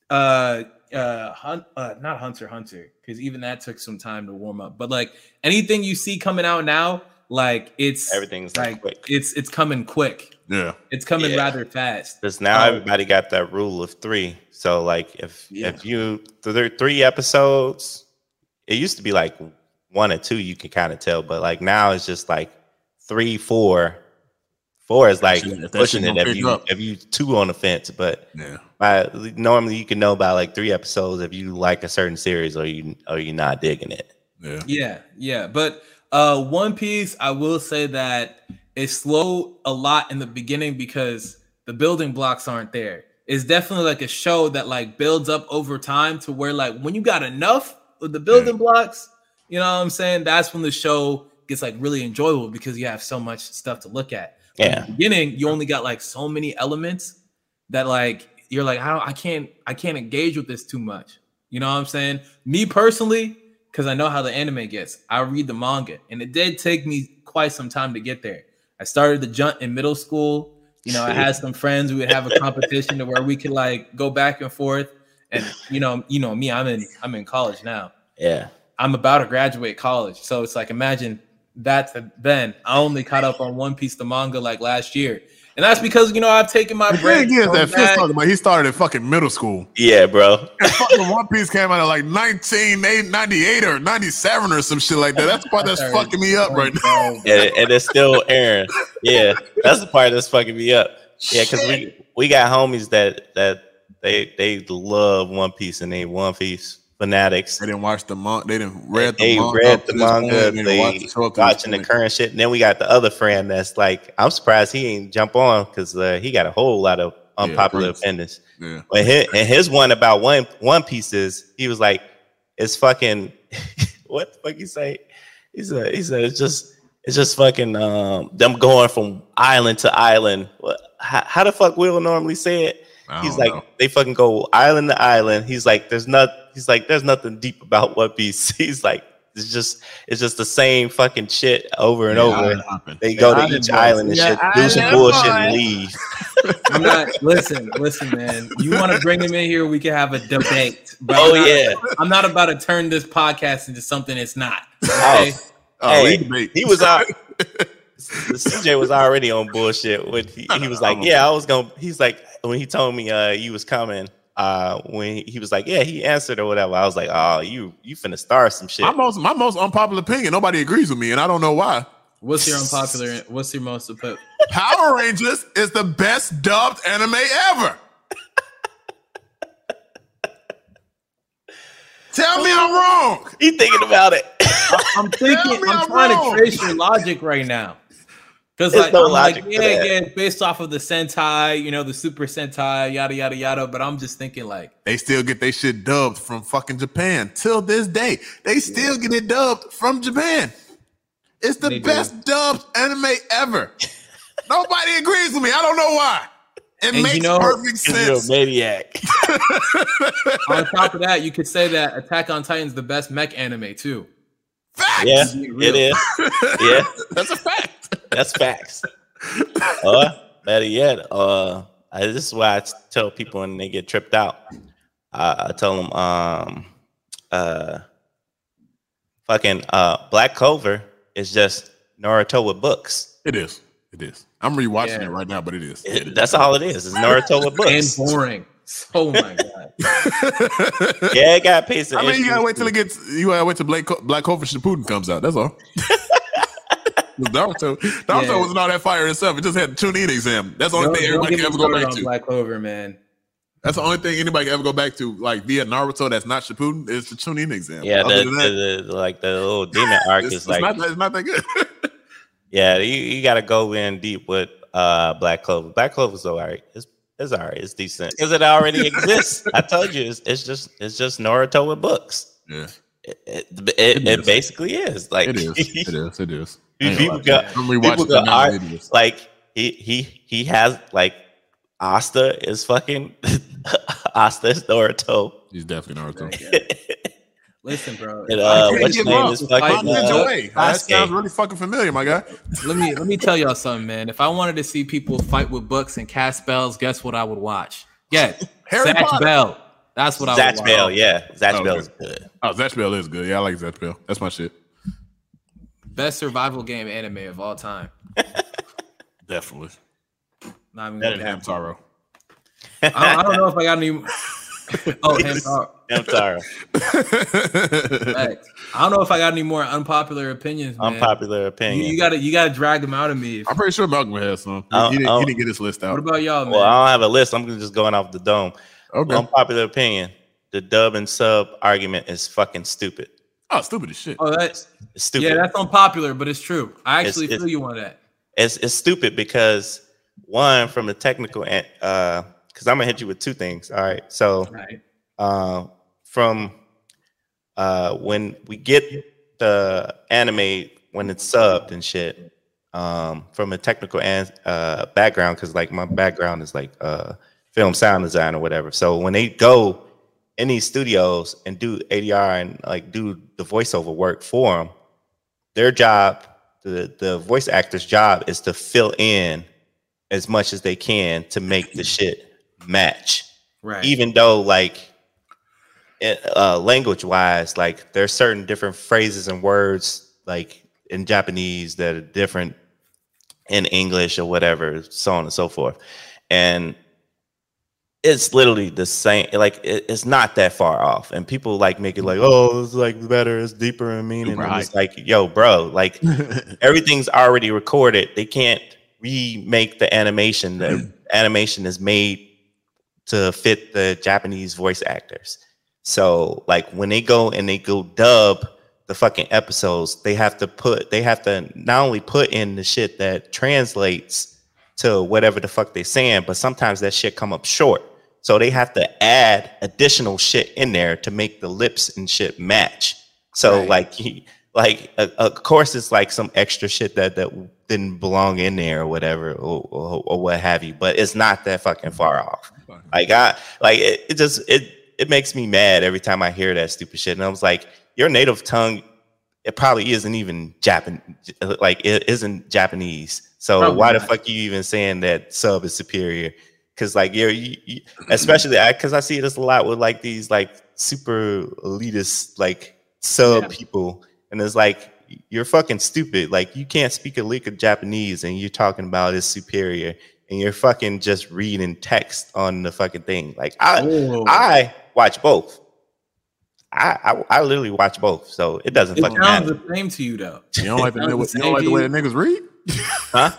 Uh, uh, hunt, uh, not Hunter Hunter, because even that took some time to warm up. But like anything you see coming out now, like it's Everything's like like quick. it's it's coming quick. Yeah. It's coming Yeah. rather fast. Because now Oh. everybody got that rule of three. So like if Yeah. if you th- three episodes, it used to be like one or two you can kind of tell, but like now it's just like three, four. Four is like Shit, if pushing it if you up. if you two on the fence, but Yeah. by, normally you can know by like three episodes if you like a certain series or you or you're not digging it. Yeah. Yeah, yeah. But uh One Piece, I will say that it's slow a lot in the beginning because the building blocks aren't there. It's definitely like a show that like builds up over time to where like when you got enough of the building blocks, you know what I'm saying? That's when the show gets like really enjoyable because you have so much stuff to look at. At Yeah. the beginning, you only got like so many elements that like you're like, I don't I can't I can't engage with this too much. You know what I'm saying? Me personally, because I know how the anime gets, I read the manga, and it did take me quite some time to get there. I started the jump in middle school. You know, I had some friends. We would have a competition to where we could like go back and forth. And you know, you know me. I'm in I'm in college now. Yeah. I'm about to graduate college, so it's like imagine that to then. I only caught up on One Piece of the manga like last year, and that's because you know I've taken my The break. thing is that Fitz that. talking about he started at fucking middle school. Yeah, bro. And fucking One Piece came out at like 1998 or 97 or some shit like that. That's the part that's fucking me up right now. and, and it's still airing. Yeah, that's the part that's fucking me up. Yeah, because we we got homies that that they they love One Piece and they One Piece fanatics. They didn't watch the manga. They didn't read the They manga. read the point, manga. and They watched the show up to this watching the current shit. And then we got the other friend that's like, I'm surprised he ain't jump on because uh, he got a whole lot of unpopular Prince. opinions. Yeah. But his, and his one about one One Piece is he was like, it's fucking what the fuck you say? He said he said it's just it's just fucking um them going from island to island. What how, how the fuck Will normally say it? He's like know. they fucking go island to island. He's like there's not he's like there's nothing deep about One Piece. He's like it's just it's just the same fucking shit over and Yeah, over. island hopping. They go to Island each island and Yeah, shit, do some bullshit and leave. I'm not. listen, listen, man. You want to bring him in here? We can have a debate. But Oh I'm not, yeah. I'm not about to turn this podcast into something it's not. Okay? Oh, Hey, we. He was out. CJ was already on bullshit. When he, he was like, "Yeah, I was gonna." He's like, when he told me uh you was coming, uh when he, he was like, "Yeah," he answered or whatever. I was like, "Oh, you you finna start some shit." my most my most unpopular opinion. Nobody agrees with me, and I don't know why. What's your unpopular? What's your most oppo- Power Rangers is the best dubbed anime ever. Tell me I'm wrong. he thinking about it. I'm thinking. I'm I'm trying wrong. to trace your logic right now. Because like, no I'm like, yeah, that. yeah, based off of the Sentai, you know, the Super Sentai, yada yada yada. But I'm just thinking like, They still get their shit dubbed from fucking Japan till this day. They still get it dubbed from Japan. It's the They do. best dubbed anime ever. Nobody agrees with me. I don't know why. It And you makes perfect perfect 'Cause you're a sense. maniac. on top of that, you could say that Attack on Titan's the best mech anime too. Facts. Yeah, it is. Yeah, That's a fact. That's facts. Or better yet, uh, I, this is why I tell people when they get tripped out. I, I tell them, um, uh, fucking uh, Black Clover is just Naruto with books. It is. It is. I'm rewatching Yeah. it right now, but it is. It- that's all it is. It's Naruto with books. And books. boring. Oh my god. Yeah, it got pace. I mean, you gotta wait till it gets. You gotta wait till Black Co- Black Clover Shippuden comes out. That's all. Naruto, Naruto Yeah. wasn't all that fire itself. It just had a Chunin exam. That's the only Don't- thing everybody can ever go back to. Black Clover, man. That's the only thing anybody can ever go back to, like via Naruto. That's not Shippuden. Is the Chunin exam. Yeah, the, that, the, the- like the little demon arc it's, is it's like not, it's not that good. Yeah, you, you got to go in deep with uh Black Clover. Black Clover's all right. It's it's all right. It's decent because it already exists. I told you, it's, it's just it's just Naruto with books. yeah, It it, it, it is. basically is like it is. It is. It is. people got, people rewatching go it now. ar- It is. like he he he has like Asta is fucking Asta is Naruto. He's definitely Naruto. Listen, bro. and uh, what's your name wrong. is fucking I- Find Ninja uh, Way. That sounds really fucking familiar, my guy. let me let me tell y'all something, man. If I wanted to see people fight with books and cast spells, guess what I would watch? Yeah, Harry Zatch Potter. Bell. That's what I would Zatch watch. Bell. Yeah, Zatch Oh, Bell is good. Oh, Zatch Bell is good. Yeah, I like Zatch Bell. That's my shit. Best survival game anime of all time. Definitely. Not even Better gonna than cap. Hamtaro. I, don't, I don't know if I got any. Oh, Hamtaro. I'm sorry. Facts. I don't know if I got any more unpopular opinions, man. Unpopular opinion. you gotta you gotta drag them out of me. I'm pretty sure Malcolm has some. He, he didn't, he didn't get his list out. What about y'all, man? Well, I don't have a list. I'm just going off the dome. Okay. Unpopular opinion: the dub and sub argument is fucking stupid. Oh, stupid as shit. oh, that's It's stupid. yeah, that's unpopular, but it's true. I actually It's- feel you on that. it's it's stupid because one from the technical end. Uh, because I'm gonna hit you with two things. All right. So Right. uh, from uh, when we get the anime when it's subbed and shit um, from a technical and uh, background because like my background is like uh, film sound design or whatever so when they go in these studios and do adr and like do the voiceover work for them their job the, the voice actor's job is to fill in as much as they can to make the shit match Right. even though like it, uh, language wise like there's certain different phrases and words like in japanese that are different in english or whatever so on and so forth and it's literally the same like it, it's not that far off and people like make it like mm-hmm. oh it's like better it's deeper in meaning and it's like yo bro like everything's already recorded. They can't remake the animation. The mm-hmm. animation is made to fit the Japanese voice actors. So like when they go and they go dub the fucking episodes, they have to put they have to not only put in the shit that translates to whatever the fuck they're saying, but sometimes that shit come up short. So they have to add additional shit in there to make the lips and shit match. So Right. like he, like uh, of course it's like some extra shit that that didn't belong in there or whatever or, or, or what have you but it's not that fucking far off. Like i like it, it just it it makes me mad every time i hear that stupid shit and i was like your native tongue it probably isn't even japan like it isn't japanese. So Probably why the fuck are you even saying that sub is superior because like you're you, you, especially because I, see this a lot with like these like super elitist like sub Yeah. people and it's like you're fucking stupid like you can't speak a lick of japanese and you're talking about it's superior and you're fucking just reading text on the fucking thing like i Oh. i watch both I, I i literally watch both so it doesn't it fucking sounds matter the same to you though. You don't like the, the you don't like the way to the niggas read? Huh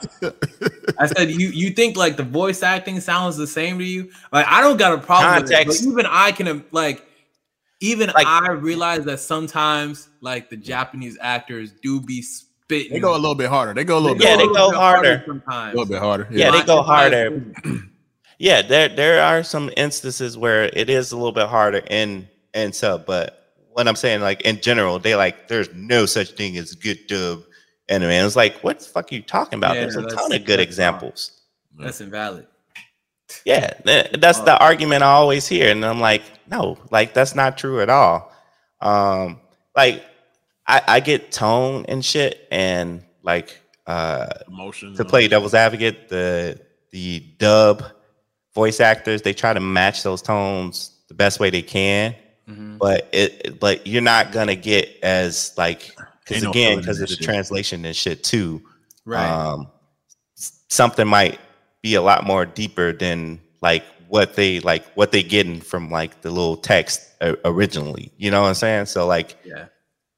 I said you you think like the voice acting sounds the same to you? Like I don't got a problem with it, but even I can like even Like- I realize that sometimes like the Japanese actors do be spitting. They go a little bit harder. They go a little Yeah, bit, they go bit harder. Sometimes. A sometimes. little bit harder. Yeah, they go harder. Yeah, there there are some instances where it is a little bit harder in in sub, but what I'm saying, like in general, they like there's no such thing as good dub anime. And it's like, what the fuck are you talking about? Yeah, there's a ton of good that's examples. That's invalid. Yeah, th- that's the argument I always hear, and I'm like, no, like that's not true at all. Um, like I, I get tone and shit, and like uh, Emotion. to play devil's advocate, the the dub voice actors they try to match those tones the best way they can, Mhm. but it it- but you're not gonna get as like because again because of the shit. translation and shit too. Right. Um, something might be a lot more deeper than like what they like what they getting from like the little text uh, originally. You know what I'm saying? So like yeah.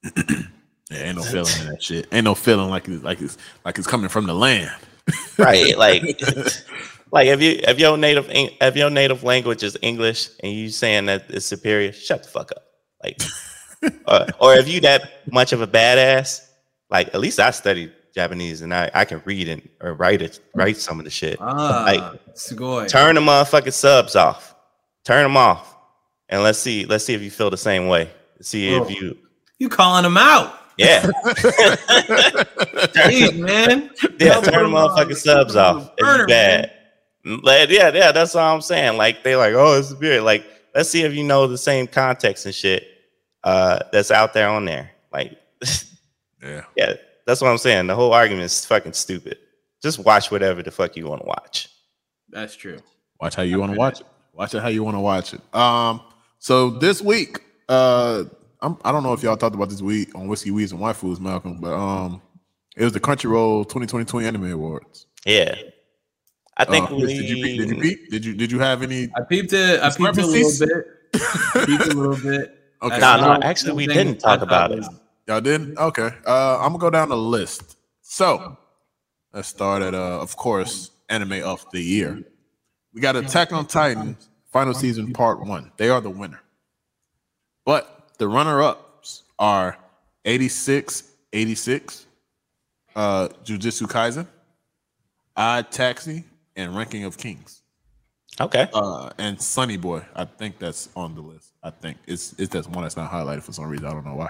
Yeah, ain't no feeling in that shit. Ain't no feeling like it's like it's like it's coming from the land. right like like if you if your native if your native language is english and you saying that it's superior shut the fuck up like or, or if you that much of a badass like at least i studied japanese and i i can read and or write it write some of the shit Ah, Like, sugoi. turn the motherfucking subs off turn them off and let's see let's see if you feel the same way see Oh. if you you calling them out? yeah Jeez, man. Yeah, turn the put 'em on- motherfucking subs put 'em on off. the It's bad. Mm, Like, yeah, yeah, that's all I'm saying. Like they like, oh, it's weird. Like, let's see if you know the same context and shit uh that's out there on there. Like, Yeah. yeah, that's what I'm saying. The whole argument is fucking stupid. Just watch whatever the fuck you want to watch. That's true. Watch how you want to watch it. Watch it how you want to watch it. Um, so this week, uh, I'm, I don't know if y'all talked about this week on Whiskey Weeds and Waifus, Malcolm, but um, it was the Crunchyroll 2020 Anime Awards. Yeah. I think Uh, we did you peep- did you peep? Did you did you have any? I peeped it. I peeped it a little bit. peeped a little bit. Okay, No, no, actually, we didn't talk about it. y'all didn't. Okay, uh, I'm gonna go down the list. So let's start at uh, of course, anime of the year. We got Attack on Titan final season part one. They are the winner. But the runner-ups are 86, 86, uh, Jujutsu Kaisen, Odd Taxi, and Ranking of Kings. Okay. Uh, and Sunny Boy. I think that's on the list. I think it's it's that one that's not highlighted for some reason. I don't know why.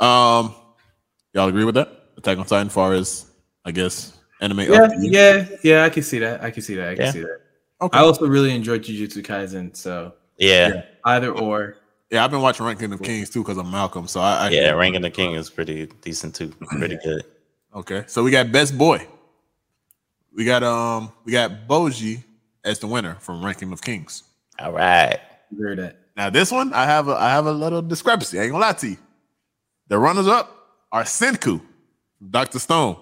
Um, y'all agree with that? Attack on Titan, far as I guess anime. Yeah, yeah, yeah. I can see that. I can see that. I can Yeah. see that. Okay. I also really enjoyed Jujutsu Kaisen, so Yeah. either or. Yeah, I've been watching Ranking of Kings too because I'm Malcolm. So I, I Yeah. Ranking the King is pretty decent too. Pretty good. Okay, so we got best boy. We got um we got Bojji as the winner from Ranking of Kings. All right. Agree that. Now this one I have a I have a little discrepancy. I ain't gonna lie to you. The runners up are Senku, Doctor Stone.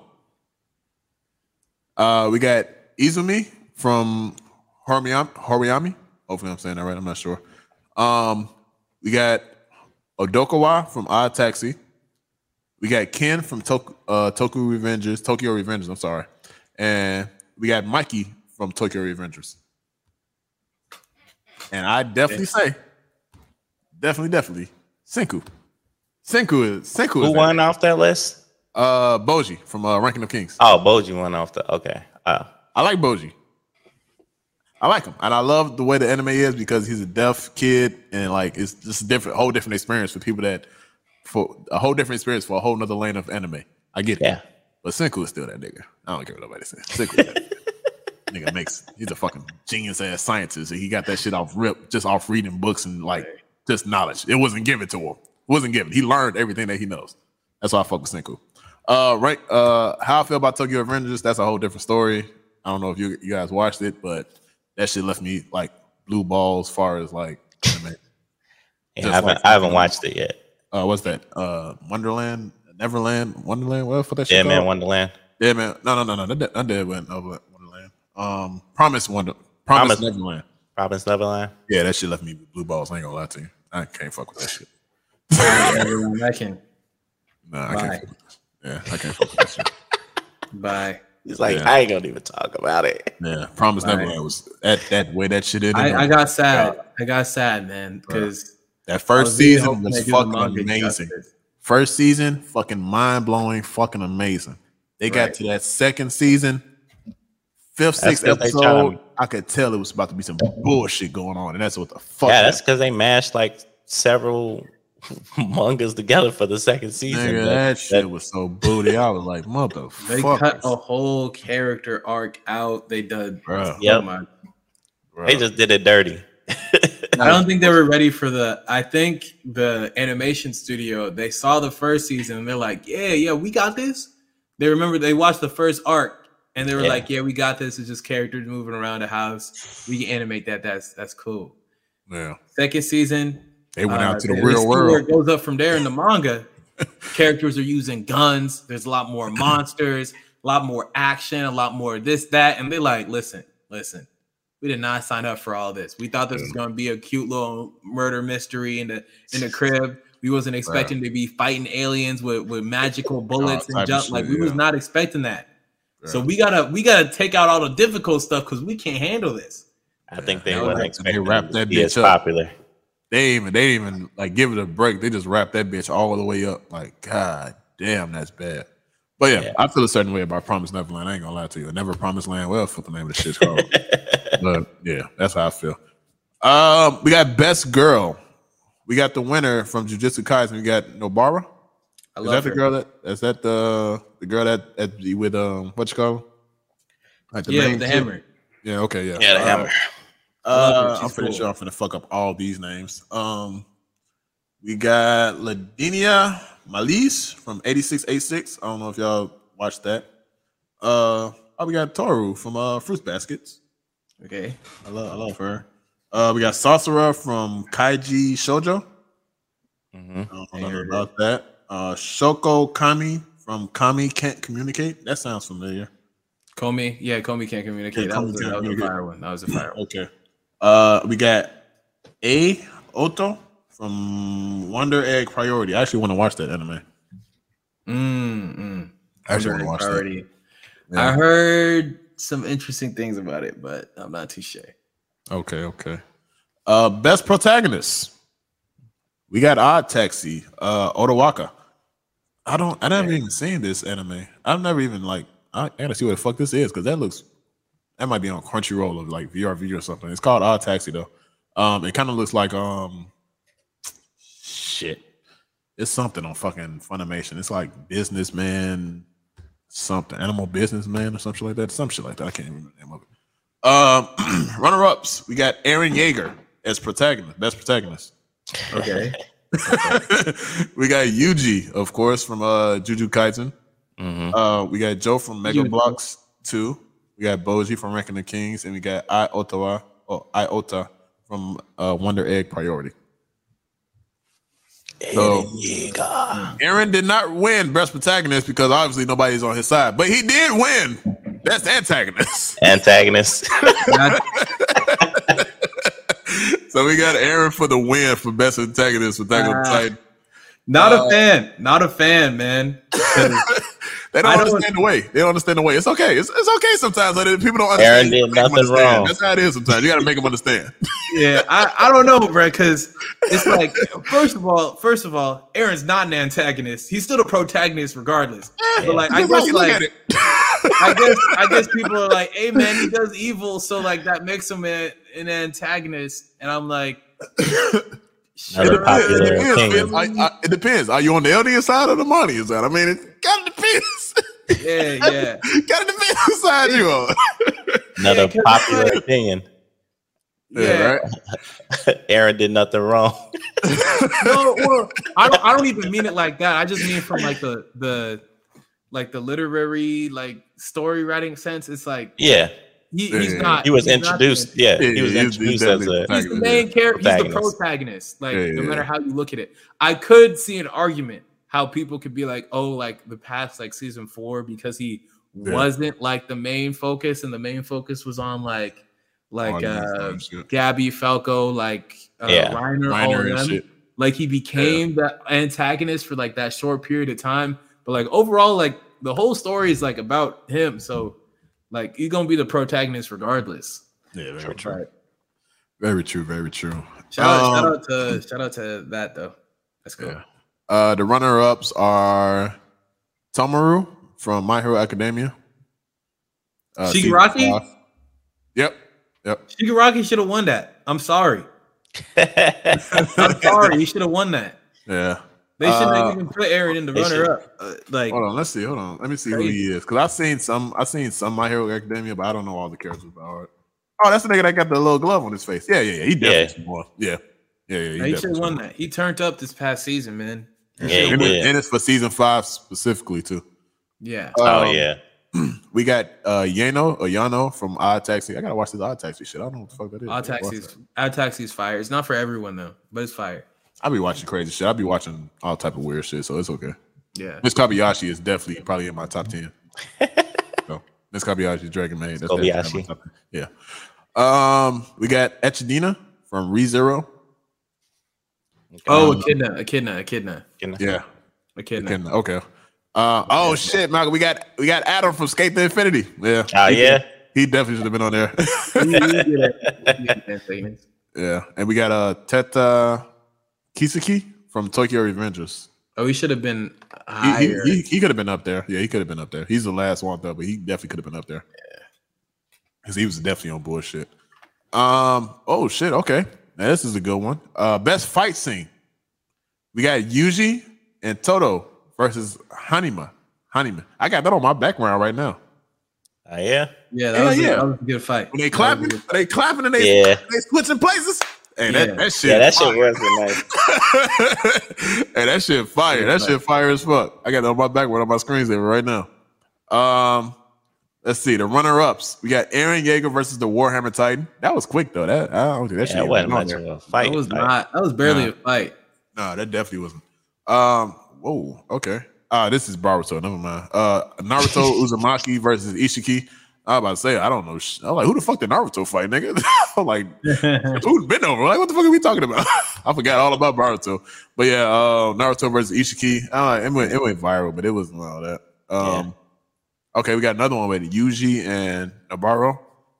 Uh, we got Izumi from Horimiami. Horimiami. Hopefully I'm saying that right. I'm not sure. Um, we got Odokawa from Odd Taxi. We got Ken from Tok- uh, Tokyo Revengers, Tokyo Revengers. I'm sorry, and we got Mikey from Tokyo Revengers. And I definitely say, definitely, definitely, Senku. Senku is Senku. Who is won off that list? Uh, Bojji from uh, Ranking of Kings. Oh, Bojji won off the. Okay. Oh. I like Bojji. I like him, and I love the way the anime is because he's a deaf kid, and like it's just a different, whole different experience for people that for a whole different experience for a whole nother lane of anime. I get it. Yeah. But Senku is still that nigga. I don't care what nobody says. Senku is that nigga. nigga makes he's a fucking genius ass scientist. And he got that shit off rip, just off reading books and like just knowledge. It wasn't given to him. It wasn't given. He learned everything that he knows. That's why I fuck with Senku. Uh right. Uh how I feel about Tokyo Avengers, that's a whole different story. I don't know if you, you guys watched it, but that shit left me like blue balls as far as like. Yeah, I haven't, like- I haven't watched it yet. uh what's that? Uh Wonderland, Neverland, Wonderland, what for that shit? Yeah, man, called? Wonderland. Yeah, man. No, no, no, no. That, that did went over Wonderland. Um, Promise Wonder, Promise, Promise. Neverland. Province Neverland. Yeah, that shit left me with blue balls. I ain't gonna lie to you. I can't fuck with that shit. Everyone, I can. Nah, I Bye. can't. Fuck with that. Yeah, I can't fuck with that shit. Bye. He's like, Yeah. I ain't gonna even talk about it. Yeah, Promise Right. Neverland was that that way that shit in. I, I got sad. I got sad, man, because that first season was fucking amazing. First season, fucking mind blowing, fucking amazing. They got Right. to that second season, fifth, That's sixth 'cause they episode. Tryna- I could tell it was about to be some bullshit going on, and that's what the fuck. Yeah, that's because they mashed like several mangas together for the second season. Nigga, but that shit was so booty. I was like, motherfucker. They cut a whole character arc out. They did. Bruh. Oh yep. Oh my They just did it dirty. I don't think they were ready for the. I think the animation studio they saw the first season and they're like, yeah, yeah, we got this. They remember they watched the first arc and they were Yeah. like, yeah, we got this. It's just characters moving around the house. We can animate that. That's that's cool. Yeah, Second season, they went uh, out to the real they world. it goes up from there in the manga. characters are using guns. There's a lot more monsters, a lot more action, a lot more this that, and they like, listen, listen. We did not sign up for all this. We thought this was going to be a cute little murder mystery in the in the crib. We wasn't expecting to be fighting aliens with with magical bullets type and jump. Like we was not expecting that. So we gotta we gotta take out all the difficult stuff because we can't handle this. I think they Yeah, weren't they expecting wrapped it that bitch up. popular. They even they even like give it a break. They just wrapped that bitch all the way up. Like, god damn, that's bad. But yeah, Yeah. I feel a certain way about Promise Neverland. I ain't gonna lie to you. I Never Promised Land. Well, for the name of the shit's called. but yeah, that's how I feel. Um, we got Best Girl. We got the winner from Jujutsu Kaisen. We got Nobara. I Is love that the girl that is that the the girl that at with um what you call her? Like yeah, main the chick? hammer. Yeah, okay, yeah. Yeah, the Uh, hammer. Uh, I'm She's pretty cool. sure I'm gonna fuck up all these names. Um, we got Ladinia Malise from 8686. I don't know if y'all watched that. Uh, oh, we got Toru from uh Fruits Baskets. Okay. I love I love her. Uh, we got Sorcerer from Kaiji Shoujo. mm-hmm. I don't know I nothing about that. Uh, Shoko Kami from Kami Can't Communicate. That sounds familiar. Komi, yeah, Komi can't communicate. Yeah, that, was can't that was a fire one. That was a fire one. Okay. Uh, we got A Oto from Wonder Egg Priority. I actually want to watch that anime. Mm, mm. I actually want to watch Priority. that. Yeah. I heard some interesting things about it, but I'm not too sure. Okay, okay. Uh, best protagonist. We got Odd Taxi, uh, Otawaka. I don't. I never even seen this anime. I've never even like. I, I gotta see what the fuck this is because that looks. That might be on Crunchyroll or like VRV or something. It's called Odd Taxi though. Um, it kind of looks like um. Shit, it's something on fucking Funimation. It's like businessman, something animal businessman or something like that. Some shit like that. I can't even remember the name of it. Um, runner ups. We got Eren Yeager as protagonist, best protagonist. Okay. we got Yuji, of course, from uh Juju Kaisen. hmm Uh, we got Joe from Mega Yuji. Blocks 2. We got Bojji from Ranking the Kings, and we got I Ottawa, oh, Iota from uh, Wonder Egg Priority. So Eren did not win Best Protagonist because obviously nobody's on his side, but he did win Best Antagonist. Antagonist. So we got Eren for the win for Best Antagonist for Attack on. Titan. not Uh, a fan. Not a fan, man. 'Cause They don't don't- understand the way. They don't understand the way. It's okay. It's, it's okay sometimes. Like, people don't understand. Eren understand. did You gotta make 'em nothing understand. wrong. That's how it is sometimes. You got to make them understand. yeah, I, I don't know, bro, because it's like first of all, first of all, Eren's not an antagonist. He's still a protagonist regardless. But like I guess look like at it. I guess I guess people are like, hey man, he does evil, so like that makes him a, an antagonist. And I'm like, Another Sure. it, depends, opinion. man. I- I- it depends. Are you on the LDS side or the money side? I mean, it kind of depends. Yeah, yeah. Got of depends whose side you on. Another Yeah, 'cause popular like- opinion. Yeah. right. Eren did nothing wrong. no, well, I don't. I don't even mean it like that. I just mean from like the the like the literary like story writing sense. It's like Yeah, he, he's not. he was he's not introduced. Yeah, Yeah, he was yeah, he's- he's introduced as a. He's the main character. He's the Protagonist. protagonist. Like Yeah, no matter how you look at it, I could see an argument how people could be like, oh, like the past like season four because he Yeah. wasn't like the main focus, and the main focus was on like like All uh that shit. Gabby Falco, like uh, Yeah. Reiner, all Minor of and them. Like he became the antagonist for like that short period of time, but like overall, like the whole story is like about him. So like he's gonna be the protagonist regardless. Yeah, very true. Right. Very true. Very true. Shout out, shout Um, out to shout out to that though. Let's go. Yeah. Uh, the runner-ups are Tomura from My Hero Academia. Uh, Shigaraki? Yep. Yep. Shigaraki should have won that. I'm sorry. I'm sorry. He should have won that. Yeah. They shouldn't Uh, have even put Eren in the runner up. Uh, like Hold on. Let's see. Hold on. Let me see who he is. Because I've seen some. I've seen some My Hero Academia, but I don't know all the characters by heart. Oh, that's the nigga that got the little glove on his face. Yeah, yeah, yeah. He definitely won. Yeah. Yeah, yeah. he, definitely should have won won. that. He turned up this past season, man. He Yeah, And, won. it- and it's for season five specifically too. Yeah. oh Um, yeah, We got uh Yano or Yano from Odd Taxi. I gotta watch this Odd Taxi shit. I don't know what the fuck that is. Odd Taxi's Odd Taxi's fire. It's not for everyone though, but it's fire. I'll be watching crazy shit. I'll be watching all type of weird shit, so it's okay. Yeah. Miss Kobayashi is definitely probably in my top ten. so Miss Kobayashi Dragon Maid. That's definitely Kobayashi. Yeah. Um, we got Echidna from ReZero. Oh, Um, Echidna, Echidna, Echidna, Yeah. Echidna. Okay. okay. Uh, oh shit, Malcolm. We got we got Adam from Skate to Infinity. Yeah. oh yeah. He definitely should have been on there. He- he did it. He did that thing. yeah. And we got uh Tetta Kisaki from Tokyo Revengers. Oh, he should have been He, higher. he, he, he could have been up there. Yeah, he could have been up there. He's the last one though, but he definitely could have been up there. Yeah. Because he was definitely on bullshit. Um, oh shit, okay. Now this is a good one. Uh best fight scene. We got Yuji and Todo versus Hanima. Hanima. I got that on my background right now. Oh yeah. yeah, that, Yeah, was a, yeah. that was a good fight. When they That was a clapping, good- they clapping and they Yeah. they switching places. Hey, Yeah. that, that shit. Yeah, that shit fire. was nice. hey, that shit fire. That shit fire as fuck. I got it on my background on my screen saver right now. Um, let's see the runner ups. We got Eren Yeager versus the Warhammer Titan. That was quick though. That I don't think that Yeah, it wasn't much of a fight. That was Like, not. That was barely Nah. a fight. No, that definitely wasn't. Um, whoa, okay. Uh, this is Boruto. Never mind. Uh, Naruto Uzumaki versus Ishiki. I was about to say I don't know. sh- I'm like, who the fuck did Naruto fight, nigga? I'm like, who's been over? Like, what the fuck are we talking about? I forgot all about Naruto. But yeah, uh, Naruto versus Ishiki. Uh, it went it went viral, but it wasn't all that. Um, okay, we got another one with Yuji and Nabaro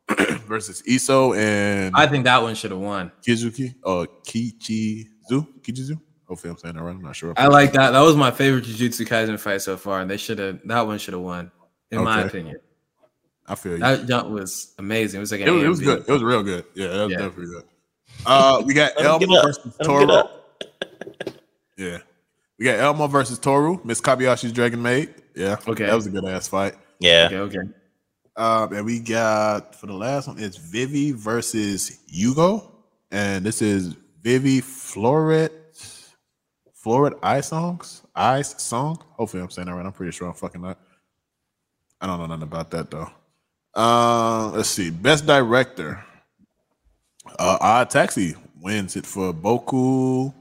versus Iso and I think that one should have won. Kizuki. Uh, Kichizu. Kichizu. Hopefully, I'm saying that right. I'm not sure. I like that. That was my favorite Jujutsu Kaisen fight so far, and they should have. That one should have won, in my opinion. I feel you. That jump was amazing. It was like it, was, it was good. It was real good. Yeah, that was Yeah. definitely good. Uh, we got Let him get Elmo versus Let him get Toro. Yeah, we got Elmo versus Toru. Miss Kobayashi's Dragon Maid. Yeah, Okay. that was a good ass fight. Yeah. Okay, okay. Um, and we got for the last one, it's Vivi versus Hugo. and this is Vivi Floret, Floret Ice Songs, Ice Song. Hopefully, I'm saying that right. I'm pretty sure I'm fucking not. I don't know nothing about that though. Uh, let's see. Best director. Uh, Odd Taxi wins it for Boku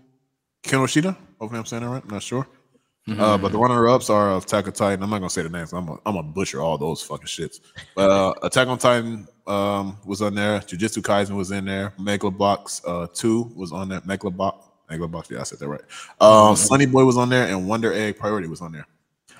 Kinoshita. Hopefully, I'm saying that right. I'm not sure. Uh, but the runner-ups are Attack on Titan. I'm not gonna say the names. I'm a, I'm gonna butcher all those fucking shits. But uh, Attack on Titan um, was on there. Jujutsu Kaisen was in there. Megalobox uh, Two was on there. Megalobox, Megalobox. Yeah, I said that right. Um, Sunny Boy was on there, and Wonder Egg Priority was on there.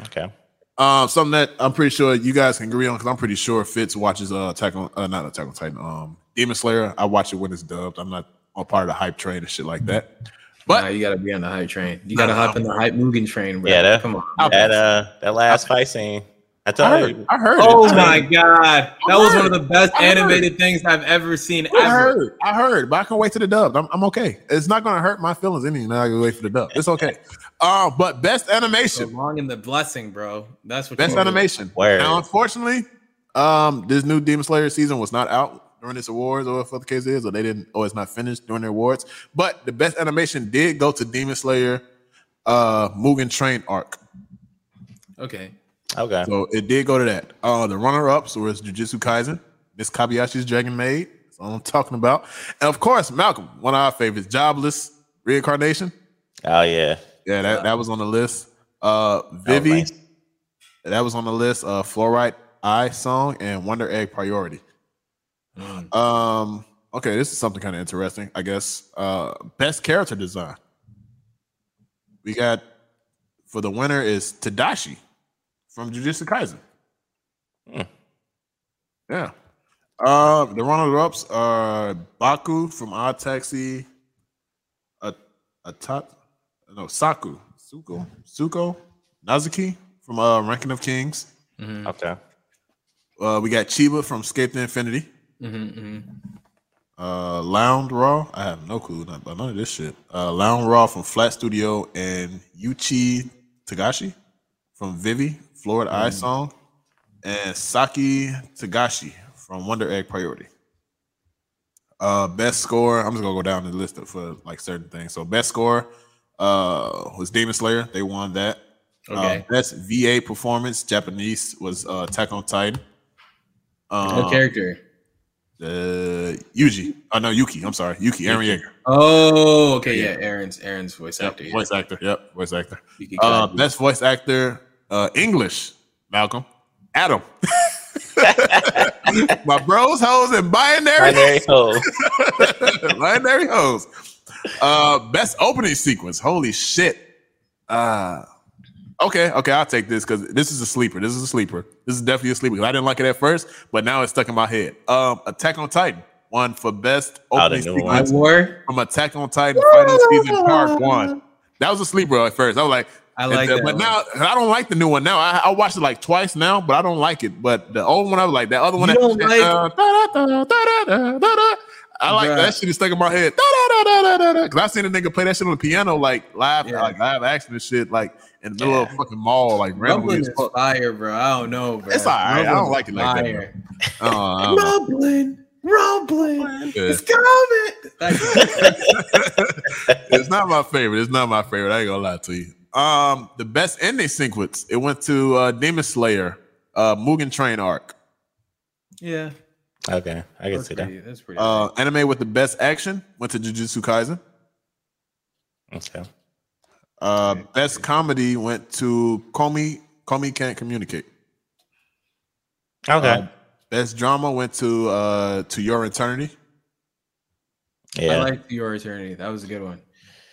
Okay. Um, something that I'm pretty sure you guys can agree on because I'm pretty sure Fitz watches uh Attack on uh, not Attack on Titan. Um, Demon Slayer. I watch it when it's dubbed. I'm not on part of the hype train and shit like that. But Nah, you gotta be on the hype train. You gotta hop in the hype Mugen train, bro. Yeah, that- come on. That uh that last fight scene. I I heard. you. I heard. Oh it. my god, that was one of the best animated things I've ever seen I ever. heard. I heard. But I can wait to the dub. I'm, I'm okay. It's not gonna hurt my feelings any. Now I can wait for the dub. It's okay. Uh, but best So animation. long in the blessing, bro. That's what Best you animation. Word. Now, unfortunately, um, this new Demon Slayer season was not out during this awards, or what the case is, or they didn't, or it's not finished during their awards. But the best animation did go to Demon Slayer, uh, Mugen Train arc. Okay. Okay. So it did go to that. Uh, the runner-ups was Jujutsu Kaisen, Miss Kobayashi's Dragon Maid. That's all I'm talking about. And of course, Malcolm, one of our favorites, Jobless Reincarnation. Oh yeah. Yeah, that, that was on the list. Uh, That was Vivi, nice. that was on the list. Uh, Fluorite Eye Song and Wonder Egg Priority. Mm. Um, okay, this is something kind of interesting, I guess. Uh, best character design. We got for the winner is Tadashi from Jujutsu Kaisen. Hmm. Yeah. Uh, the runner-ups are Baku from Odd Taxi, a Atat, no Saku, Suko, Suko, Nazuki from uh, Ranking of Kings. Mhm. Okay. Uh, we got Chiba from Escape to Infinity. Mhm, mhm. Uh, Lounge Raw. I have no clue about none of this shit. Uh, Lounge Raw from Flat Studio and Yuchi Tagashi from Vivi, Florida Eye Song, and Saki Tagashi from Wonder Egg Priority. Uh, best score. I'm just gonna go down the list for like certain things. So best score uh was Demon Slayer. They won that. Okay. Uh, best VA performance Japanese was uh, Attack on Titan. what Um, character? Uh, Yuji. Oh no, Yuki. I'm sorry, Yuki. Eren Yeager. Oh, okay, Yeah. yeah. Eren's Eren's voice Yep, actor. yeah. voice actor. Yep, voice actor. Uh, best voice actor, uh, English. Malcolm, Adam. My bros, hoes, and binary, Binary hole. binary hoes. Uh, best opening sequence. Holy shit. Uh, okay, okay, I'll take this because this is a sleeper. This is a sleeper. This is definitely a sleeper. I didn't like it at first, but now it's stuck in my head. Um, Attack on Titan won for best Oh, opening I sequence one. from Attack on Titan final season part one. That was a sleeper at first. I was like, I like and, uh, that. but one. now I don't like the new one. Now I, I watched it like twice now, but I don't like it. But the old one, I was like that other one. You that, don't like- uh. I like Bruh. that shit. Is stuck in my head. Da-da-da-da-da-da. Cause I seen a nigga play that shit on the piano, like live, Yeah. like live action and shit, like in the middle Yeah. a fucking mall, like randomly. Rumbling is fire, bro. I don't know, bro. It's all right. I don't like it like that, fire. Uh, I don't. Rumbling, rumbling, it's coming. It's not my favorite. It's not my favorite. I ain't gonna lie to you. Um, the best ending sequence it went to uh, Demon Slayer, uh, Mugen Train arc. yeah, Okay, I can that's see pretty. that. That's pretty. Uh, anime with the best action went to Jujutsu Kaisen. Okay. Uh, best comedy went to Komi. Komi can't communicate. Okay. Uh, best drama went to uh, to Your Eternity. yeah. I like your eternity. That was a good one.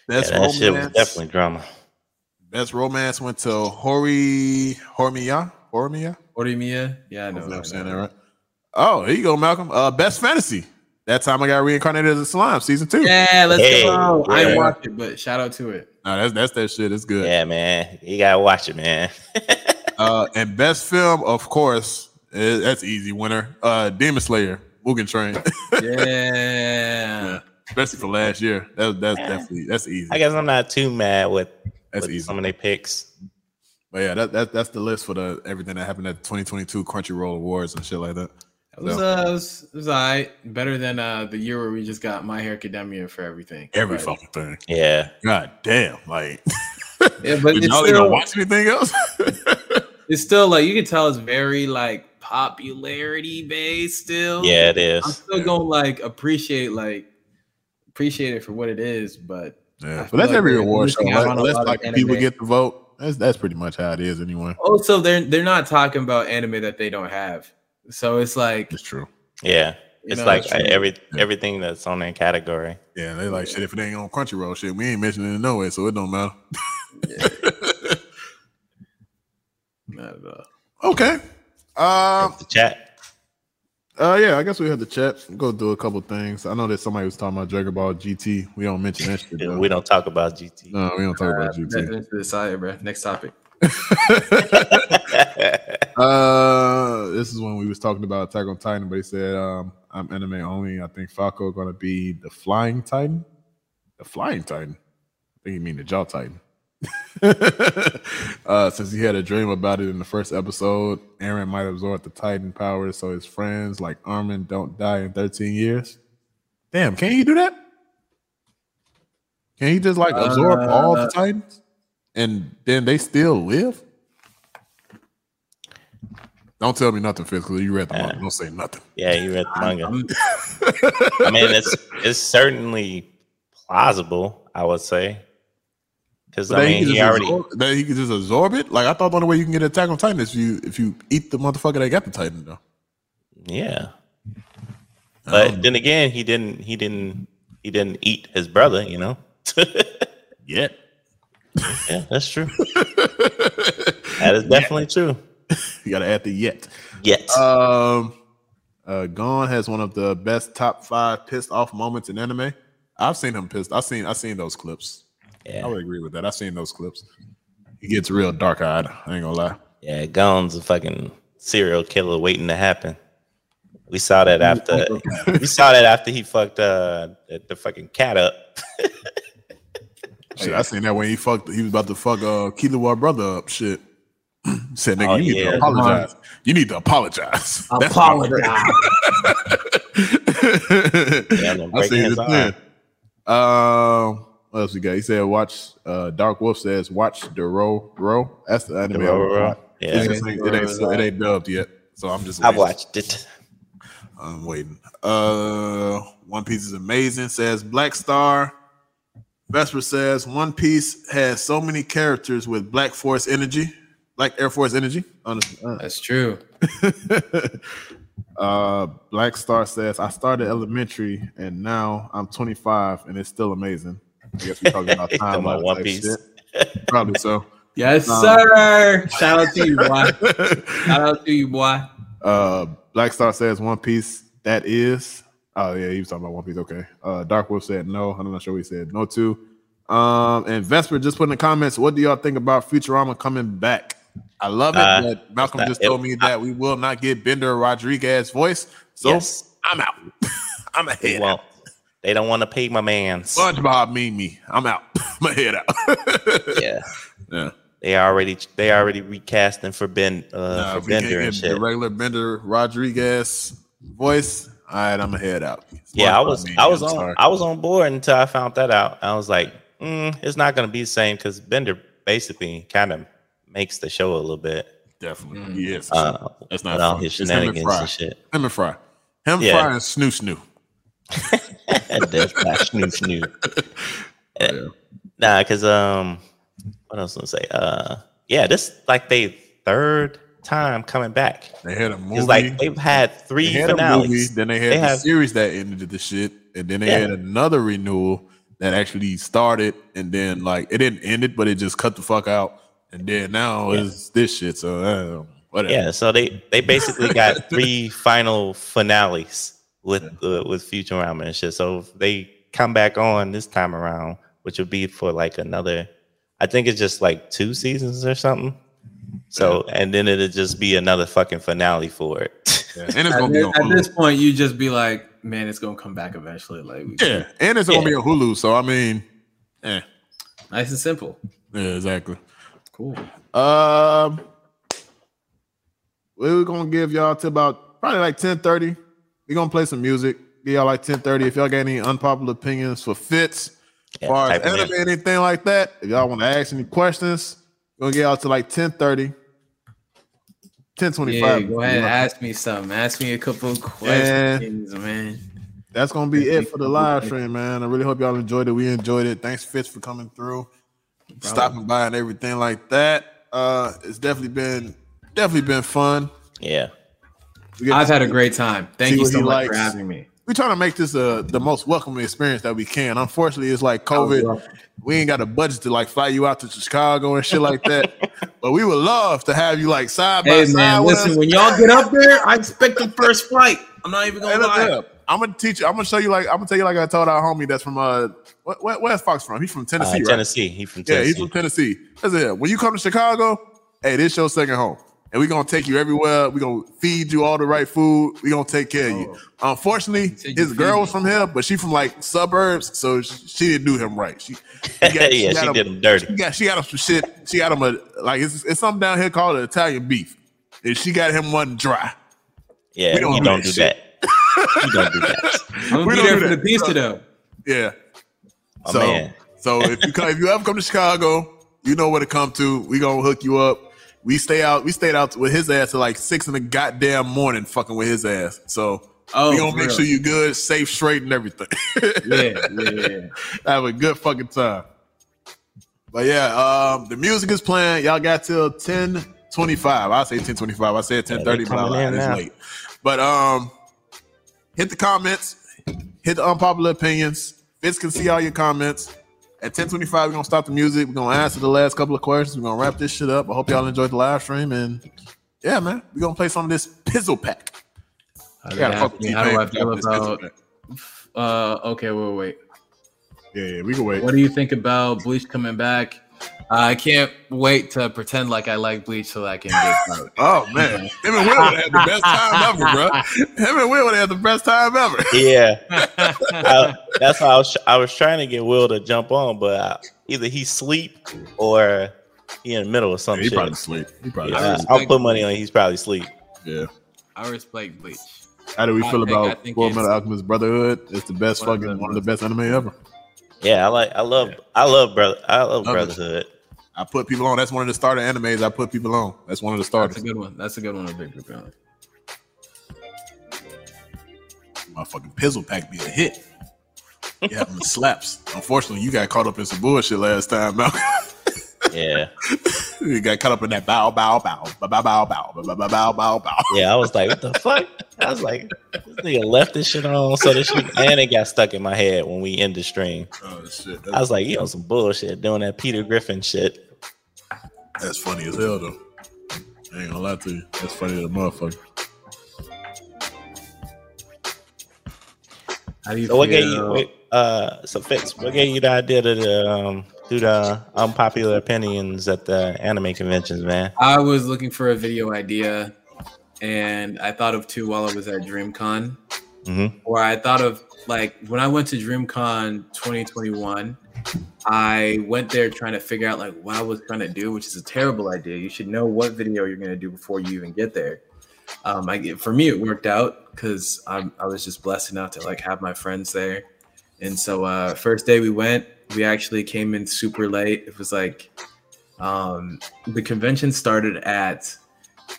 yeah Best that shit was romance. definitely drama. Best romance went to Hori Hormiya. Hormiya. Orimiya. Yeah, I know. Hopefully I'm saying that right. Oh, here you go, Malcolm. Uh, best fantasy. That time I got reincarnated as a slime, season two. Yeah, let's Hey, go. I yeah. ain't watched it, but shout out to it. No, that's that's that shit. It's good. Yeah, man. You gotta watch it, man. Uh, and best film, of course, eh, that's easy winner. Uh, Demon Slayer, Mugen Train, Yeah. especially for last year. That, that's definitely that's easy. I guess I'm not too mad with, That's with easy. some of their picks. But yeah, that, that that's the list for the everything that happened at the 2022 Crunchyroll Awards and shit like that. It was, uh, it was, it was all right. Better than uh, the year where we just got My Hero Academia for everything. Every But- fucking thing. Yeah. God damn. Like, Yeah, but did y'all still, even watch anything else? it's still like you can tell it's very like popularity based still. Yeah, it is. I'm is. still gonna like appreciate like appreciate it for what it is, but I yeah, but that's like every award show. missing out Let, on a let's lot of like people get the vote. That's that's pretty much how it is anyway. also they're they're not talking about anime that they don't have. So it's like It's true. Yeah. You It's know, like it's every Yeah. everything that's on that category. Yeah, they like shit. If it ain't on Crunchyroll, shit, we ain't mentioning it no way, so it don't matter. not at all. okay. Um. the chat. Uh. Yeah. I guess we had the chat. Go do a couple things. I know that somebody was talking about Dragon Ball GT. We don't mention that shit. We don't talk about GT. No, we don't talk about Uh, GT. that's to the side, bro. Next topic. uh, this is when we was talking about Attack on Titan, but he said um, I'm anime only. I think Falco gonna be the Flying Titan. The Flying Titan. I think you mean the Jaw Titan. uh, since he had a dream about it in the first episode, Eren might absorb the Titan powers so his friends like Armin don't die in 13 years. Damn, can he do that? Can he just like absorb uh, all the Titans and then they still live? Don't tell me nothing, because you read the manga. Don't say nothing. Yeah, you read the manga. I mean, it's it's certainly plausible. I would say because I mean, he, he already absorb, that he can just absorb it. Like I thought, the only way you can get Attack on Titan is if you if you eat the motherfucker that got the Titan, though. Yeah, but um, then again, he didn't. He didn't. He didn't eat his brother. You know. Yet. Yeah, that's true. that is definitely true. you gotta add the yet. Yet. Um uh Gon has one of the best top five pissed off moments in anime. I've seen him pissed. I've seen I've seen those clips. Yeah. I would agree with that. I've seen those clips. He gets real dark eyed. I ain't gonna lie. Yeah, Gon's a fucking serial killer waiting to happen. We saw that after we saw that after he fucked uh the fucking cat up. Shit, I seen that when he fucked. He was about to fuck uh Killua brother up. Shit. Said, nigga, oh, you need yeah. to apologize. You need to apologize. Apologize. yeah, I see his thing. Um, what else we got? He said, "Watch." Uh, Dark Wolf says, "Watch the row row." That's the anime. The row, row. Yeah, it, ain't, it, ain't, it ain't dubbed yet, so I'm just. I watched it. I'm waiting. Uh, One Piece is amazing. Says Black Star. Vesper says One Piece has so many characters with Black Force energy, like Air Force energy. Honestly, uh. That's true. uh, Black Star says I started elementary and now I'm 25 and it's still amazing. I guess we're talking about time. about One Piece. Shit. Probably so. Yes, um, sir. Shout out to you, boy. Shout out to you, boy. Uh, Black Star says One Piece. That is Oh yeah, he was talking about One Piece. Okay. Uh, Dark Wolf said no. I'm not sure what he said no to. Um, and Vesper just put in the comments, what do y'all think about Futurama coming back? I love it. Uh, Malcolm just told me that we will not get Bender Rodriguez voice. So yes. I'm out. I'm ahead. Well, they don't want to pay my man. SpongeBob mean me. I'm out. my head out. yeah. Yeah. They already they already recasting for Ben uh nah, for Bender and shit. The regular Bender Rodriguez voice. All right, I'm gonna head out. yeah, I was I was on I was on board until I found that out. I was like, mm, it's not gonna be the same because Bender basically kind of makes the show a little bit. Definitely, mm. yes. Uh, That's not all his shenanigans and shit. Him and Fry, him yeah. Fry and Snu Snu. That's Snu Snu. yeah. Nah, because um, what else was I gonna say? Uh, yeah, this like they third time coming back. They had a movie. It's like they've had three they had finales. Movie, then they had they the have, series that ended the shit, and then they yeah. had another renewal that actually started, and then like it didn't end it, but it just cut the fuck out, and then now yeah. it's this shit. So uh, whatever. Yeah, so they they basically got three final finales with yeah. uh, with Futurama and shit. So if they come back on this time around, which would be for like another, I think it's just like two seasons or something. So and then it'll just be another fucking finale for it. Yeah. And it's gonna be at this point, you just be like, man, it's gonna come back eventually. Like yeah, and it's gonna be a Hulu. So I mean, yeah, nice and simple. Yeah, exactly. Cool. Um, we're gonna give y'all to about probably like ten thirty. We're gonna play some music. Give y'all like ten thirty. If y'all got any unpopular opinions for fits, yeah, far as anime, anything like that, if y'all want to ask any questions gonna get out to like 10 30. 10 25. Yeah, go ahead and ask me something. Ask me a couple questions, and man. That's gonna be it for the live stream, man. I really hope y'all enjoyed it. We enjoyed it. Thanks, Fitz, for coming through, Probably. stopping by, and everything like that. Uh, it's definitely been definitely been fun. Yeah, I've had a great time. Thank you so much likes. for having me we trying to make this uh the most welcoming experience that we can. Unfortunately, it's like COVID. We ain't got a budget to like fly you out to Chicago and shit like that. but we would love to have you like side hey, by man, side. Listen, when y'all get up there, I expect the first flight. I'm not even gonna lie. I'm gonna teach you. I'm gonna show you like I'm gonna tell you like I told our homie that's from uh what where's Fox from? He's from Tennessee, Uh, right? Tennessee. He from Yeah, he's from Tennessee. Listen, when you come to Chicago, hey, this your second home. And we're gonna take you everywhere. We're gonna feed you all the right food. We're gonna take care of you. Oh. Unfortunately, you his girl feed was from here, but she from like suburbs, so she, she didn't do him right. She, she got- yeah, she she, got him- did him dirty. She got she got him some shit. She got him a like it's, it's something down here called Italian beef. And she got him one dry. Yeah, We don't you do don't that do shit. that. you don't do that. I'm gonna We be don't there do for the that. pizza though. Yeah. My so man. so if you come, if you ever come to Chicago, you know where to come to. We gonna hook you up. We stay out. We stayed out with his ass till like six in the goddamn morning, fucking with his ass. So Oh, we gonna make real. sure you good, safe, straight, and everything. Yeah, yeah, yeah. Have a good fucking time. But yeah, um, the music is playing. Y'all got till ten twenty five. I say ten twenty five. I said ten thirty, they but I. It's late. But um, hit the comments, hit the unpopular opinions. Fitz can see all your comments. At 1025, we're gonna stop the music. We're gonna answer the last couple of questions. We're gonna wrap this shit up. I hope y'all enjoyed the live stream. And yeah, man, we're gonna play some of this pizzle pack. How, do, fuck I, how do I T-Pain. feel about? Uh, okay, wait, wait. Yeah, yeah, we can wait. What do you think about Bleach coming back? I can't wait to pretend like I like Bleach so that I can get started. Oh man, him and Will would have the best time ever, bro. Him and Will would have the best time ever. Yeah, I, uh, that's why I was. I was trying to get Will to jump on, but I, either he sleep or he in the middle of something. some he shit. probably sleep. He probably Yeah, sleep. I'll put money on he's probably sleep. Yeah. I respect Bleach. How do we I feel I about think Full Metal Alchemist Brotherhood? It's the best One fucking one of the best anime ever. Yeah, I like. I love. I love brother. I love Love it. I put people on. That's one of the starter animes. I put people on. That's one of the starters. That's a good one. That's a good one. A big group. yeah. Motherfucking Pizzle Pack be a hit. Yeah, slaps. Unfortunately, you got caught up in some bullshit last time, Malcolm. Yeah, you got caught up in that bow, bow, bow, bow, bow, bow, bow, bow, bow, bow, bow, bow. yeah. I was like, what the fuck? I was like, this nigga left this shit on, so this shit and it got stuck in my head when we end the stream. Oh shit, I was like, you know, some bullshit doing that Peter Griffin shit. That's funny as hell, though. I ain't gonna lie to you. That's funny as a motherfucker. How do you So what gave you? Uh, so Fitz, what gave you the idea to um, do the unpopular opinions at the anime conventions, man? I was looking for a video idea, and I thought of two while I was at DreamCon. Mm-hmm. Or I thought of like when I went to DreamCon 2021. I went there trying to figure out like what I was trying to do, which is a terrible idea. You should know what video you're going to do before you even get there. Um, I for me it worked out because I was just blessed enough to like have my friends there, and so uh, first day we went, we actually came in super late. It was like um, the convention started at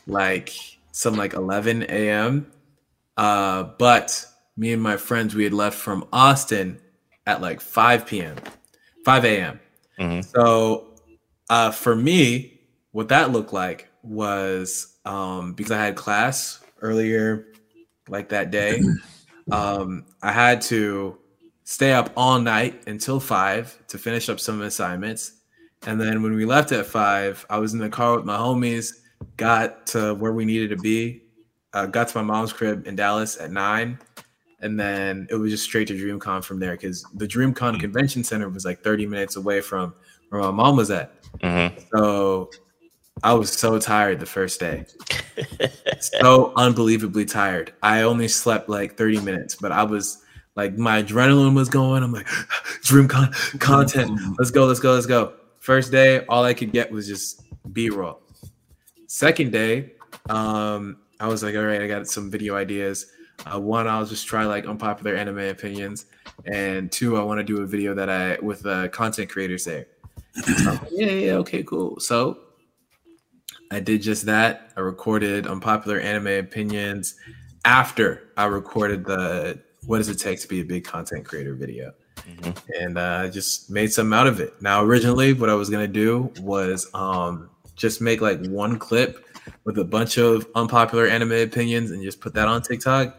like some like 11 a.m. Uh, but me and my friends we had left from Austin at like 5 p.m. 5 a.m. Mhm. So uh, for me, what that looked like was um, because I had class earlier, like that day, um, I had to stay up all night until five to finish up some assignments. And then when we left at five, I was in the car with my homies, got to where we needed to be, uh, got to my mom's crib in Dallas at nine. And then it was just straight to DreamCon from there because the DreamCon Convention Center was like 30 minutes away from where my mom was at. Mm-hmm. So I was so tired the first day. so unbelievably tired. I only slept like 30 minutes, but I was like my adrenaline was going. I'm like, DreamCon content. Let's go, let's go, let's go. First day, all I could get was just B-roll. Second day, um, I was like, all right, I got some video ideas. Uh, one, I'll just try like unpopular anime opinions, and two, I want to do a video that I with uh, content creators there. So like, yeah, yeah, okay, cool. So I did just that. I recorded unpopular anime opinions after I recorded the what does it take to be a big content creator video. Mhm. And uh, I just made something out of it. Now, originally, what I was gonna do was um, just make like one clip with a bunch of unpopular anime opinions and just put that on TikTok.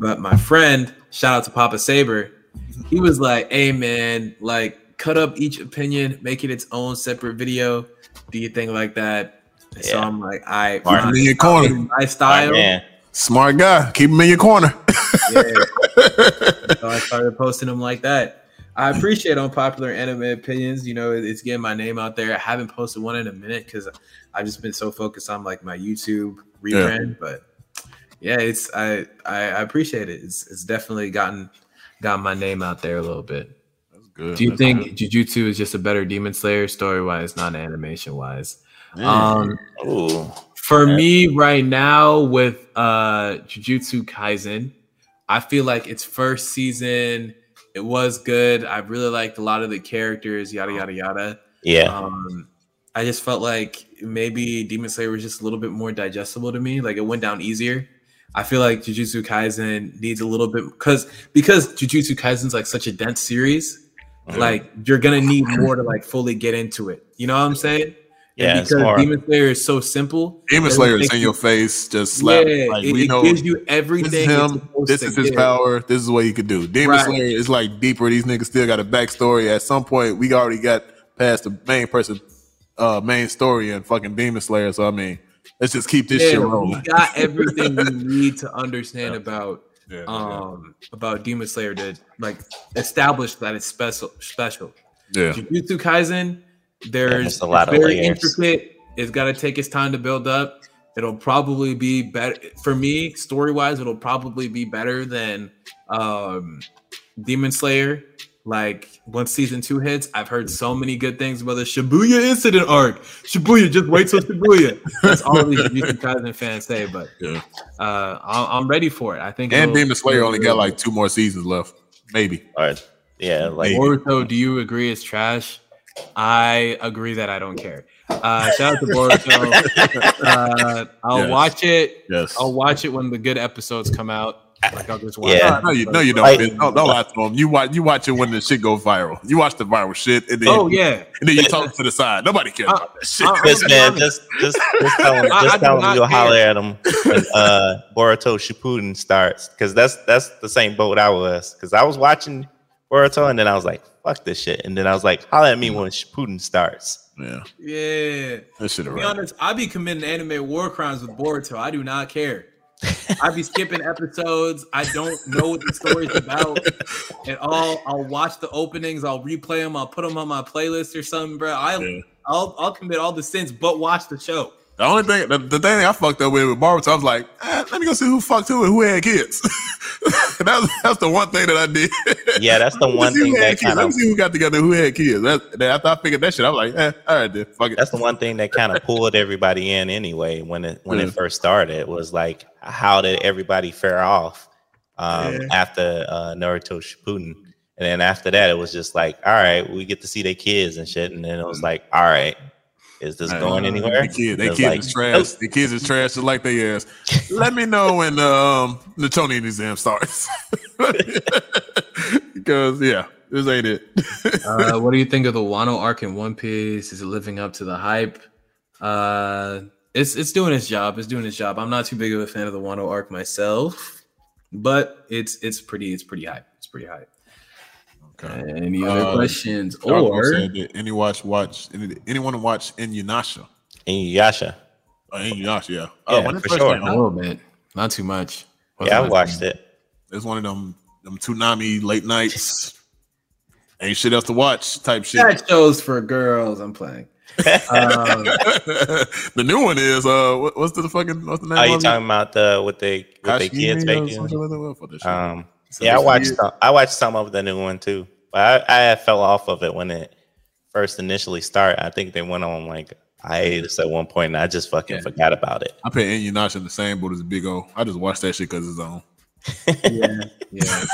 But my friend, shout out to Papa Saber, he was like, "Hey man, like cut up each opinion, make it its own separate video. Do you think like that?" And So I'm like, "I Keep him in your corner. my style." Man. Smart guy. Keep him in your corner. Yeah. so I started posting them like that. I appreciate unpopular anime opinions. You know, it's getting my name out there. I haven't posted one in a minute because I've just been so focused on like my YouTube rebrand. Yeah. But yeah, it's I, I I appreciate it. It's it's definitely gotten got my name out there a little bit. That's good. Do you That's think good. Jujutsu is just a better Demon Slayer story wise, not animation wise? Um, Ooh. For me right now with uh Jujutsu Kaisen, I feel like its first season it was good. I really liked a lot of the characters, yada yada yada. Yeah. Um, I just felt like maybe Demon Slayer was just a little bit more digestible to me. Like it went down easier. I feel like Jujutsu Kaisen needs a little bit because because Jujutsu Kaisen's like such a dense series. Mm-hmm. Like you're gonna need more to like fully get into it. You know what I'm saying? Yeah, because Demon Slayer is so simple. Demon Slayer is in your face, just slap. Yeah, like, it, we it know gives you everything. This is him. This is his give. power. This is what he could do. Demon right. Slayer is like deeper. These niggas still got a backstory. At some point, we already got past the main person, uh, main story and fucking Demon Slayer. So I mean, let's just keep this yeah, shit rolling. We got everything we need to understand yeah. about yeah, um about Demon Slayer to like establish that it's special. Special. Yeah. Jujutsu Kaisen there's yeah, a lot very intricate. It's got to take its time to build up. It'll probably be better for me, story wise. It'll probably be better than um, Demon Slayer. Like once season two hits, I've heard so many good things about the Shibuya incident arc. Shibuya, just wait till Shibuya. That's all these Jujutsu Kaisen fans say. But yeah, uh, I'm ready for it. I think. And Demon Slayer only got like two more seasons left, maybe. All right. Yeah, like Boruto. Do you agree it's trash? I agree that I don't care. Uh, shout out to Boruto. uh, I'll yes. watch it. Yes, I'll watch it when the good episodes come out. Like I'll just watch. Yeah, no, you, no, you don't. Like, don't, don't lie to them. You watch, you watch it when the shit goes viral. You watch the viral shit, and then oh yeah, and then you talk to the side. Nobody cares I, about that shit. Just man, just just just tell him, just tell him you'll holler at him when uh, Boruto Shippuden starts because that's that's the same boat I was because I was watching Boruto and then I was like, fuck this shit. And then I was like, holla at me when Putin starts. Yeah. Yeah. That should To be honest, I be committing anime war crimes with Boruto. I do not care. I be skipping episodes. I don't know what the story's about at all. I'll watch the openings. I'll replay them. I'll put them on my playlist or something, bro. I, yeah. I'll I'll commit all the sins, but watch the show. The only thing, the, the thing I fucked up with with Boruto, I was like, eh, let me go see who fucked who and who had kids. that's, that's the one thing that I did. Yeah, that's the one thing that kind of. Let me see who got together, who had kids. That, that, after I figured that shit, I'm like, eh, all right, then, fuck it. That's the one thing that kind of pulled everybody in anyway when it when yeah. it first started. Was like, how did everybody fare off um, yeah. after uh, Naruto Shippuden? And then after that, it was just like, all right, we get to see their kids and shit. And then it was like, all right, is this going anywhere? The kid, they kids like, is trash. Nope. The kids is trash just like they ass. Let me know when um the Chunin exam starts. because yeah, this ain't it. uh, what do you think of the Wano arc in One Piece? Is it living up to the hype? Uh it's it's doing its job. It's doing its job. I'm not too big of a fan of the Wano arc myself, but it's it's pretty it's pretty hype. It's pretty hype. Okay. Any other uh, questions? Or any watch watch any, anyone watch Inuyasha? Inuyasha. Uh, Inuyasha, yeah. Uh, yeah, for sure. A little bit, not too much. Wasn't yeah, I watched it. It's one of them them Toonami late nights. Ain't shit else to watch type shit. That shows for girls. I'm playing. um, the new one is uh, what, what's the fucking what's the name? Are you talking about the what they what they kids making? Um, so yeah, I watched some, I watched some of the new one too, but I, I fell off of it when it first initially started. I think they went on like hiatus at one point, and I just fucking yeah. forgot about it. I put Inuyasha in the same boat as Big O. I just watched that shit because it's on. yeah, yeah.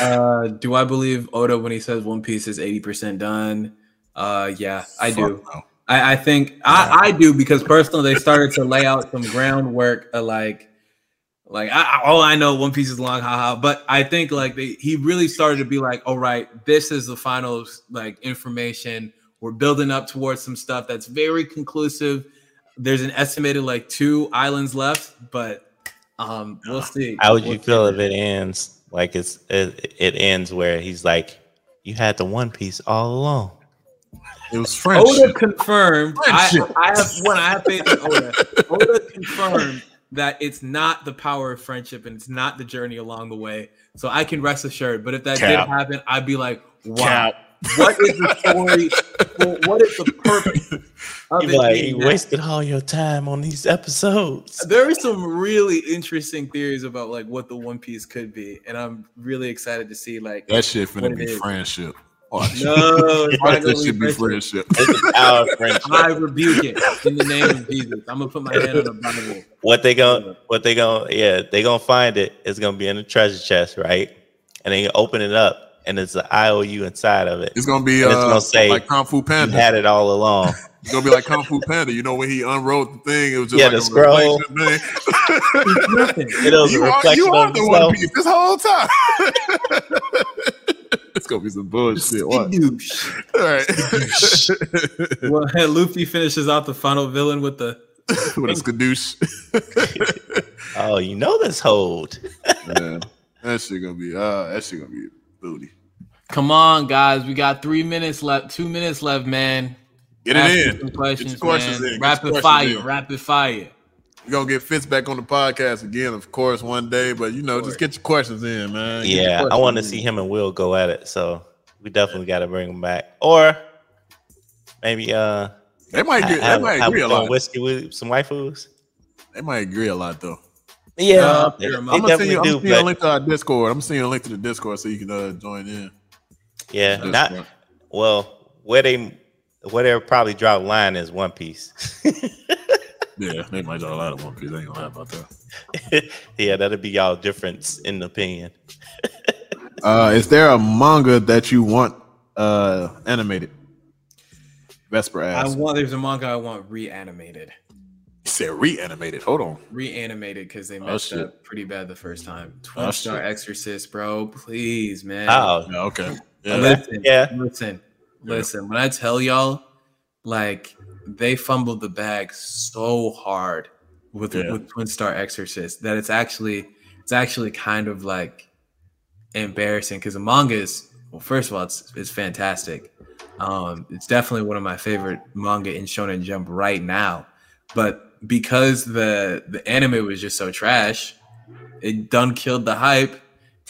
uh, do I believe Oda when he says One Piece is eighty percent done? Uh, yeah, I do. No. I, I, think yeah. I, I do because personally they started to lay out some groundwork of like like I, all I know, One Piece is long, haha. But I think like they, he really started to be like, all right, this is the final like information. We're building up towards some stuff that's very conclusive. There's an estimated like two islands left, but um, we'll see. How would you we'll feel if it ends like it's it, it ends where he's like, you had the One Piece all along. It was French. Oda confirmed. I, I, have one. I have faith in Oda. Oda confirmed that it's not the power of friendship and it's not the journey along the way. So I can rest assured. But if that Cap. did happen, I'd be like, wow, Cap. what is the story? well, what is the purpose of You it like you wasted all your time on these episodes. There are some really interesting theories about like what the One Piece could be, and I'm really excited to see like That shit finna What be is. friendship. Watch. no, it's Watch not gonna that be shit be friendship. friendship. It's the power of friendship. I rebuke it in the name of Jesus. I'm gonna put my hand on the Bible. What they gonna what they gonna yeah, they gonna find it. It's gonna be in the treasure chest, right? And then you open it up and it's an IOU inside of it. It's gonna be And it's uh, gonna say, like Kung Fu You Panda. had it all along. It's gonna be like Kung Fu Panda. You know when he unrolled the thing, it was just Yeah, like the a scroll. reflection thing. Nothing. It was you a are, reflection you are of the One. Piece this whole time. It's gonna be some bullshit. What? Douche. All right. Well, Luffy finishes out the final villain with the With a skadoosh. Oh, you know this hold. yeah. That shit gonna be uh that shit gonna be booty. Come on, guys. We got three minutes left. Two minutes left, man. Get Ask me it in. questions, Get your questions man. in. Get your Rapid questions fire. in. Rapid fire. We're gonna get Fitz back on the podcast again, of course, one day. But you know, just get your questions in, man. Get Yeah, I want to see him and Will go at it. So we definitely got to bring him back, or maybe uh, They might agree, they might agree a lot. whiskey with some waifus. They might agree a lot though. Yeah, Uh, they, I'm they gonna send definitely you, I'm gonna send you a link to our Discord. I'm gonna send you a link to the Discord so you can uh, join in. yeah, That's not well. Where they where they probably draw the line is One Piece. Yeah, they might draw a lot of One Piece. I ain't gonna lie about that. yeah, that'll be y'all difference in opinion. Uh, is there a manga that you want uh animated? Vesper I want there's a manga I want reanimated. He said reanimated. Hold on. Reanimated because they Oh, messed shit. up pretty bad the first time. Twin Oh, Star shit. Exorcist, bro. Please, man. Oh, Yeah, okay. Yeah. Listen, Yeah. listen, listen. When I tell y'all, like they fumbled the bag so hard with Yeah. with Twin Star Exorcist that it's actually it's actually kind of like embarrassing because the manga is well, first of all, it's it's fantastic. Um, it's definitely one of my favorite manga in Shonen Jump right now. But because the the anime was just so trash, it done killed the hype.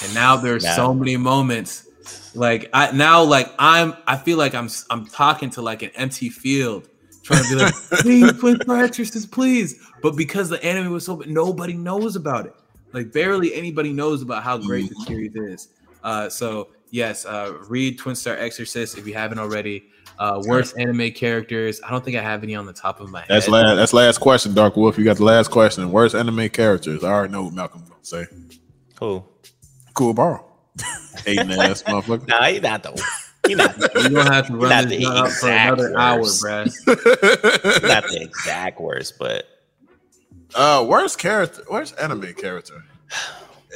And now there's so many moments like I now like I'm I feel like I'm I'm talking to like an empty field trying to be like please please for exorcist please but because the anime was so bad, nobody knows about it like barely anybody knows about how great the series is uh so yes uh read twin star exorcist if you haven't already uh worst anime characters I don't think I have any on the top of my That's head last. That's last question, Dark Wolf. You got the last question. Worst anime characters. I already know what Malcolm gonna say. cool. Kuwabara. Hating ass motherfucker. Nah, he not the he not the, you don't have to run the this up for another hour worst. bruh he not the exact worst, but uh, worst character. Worst anime character.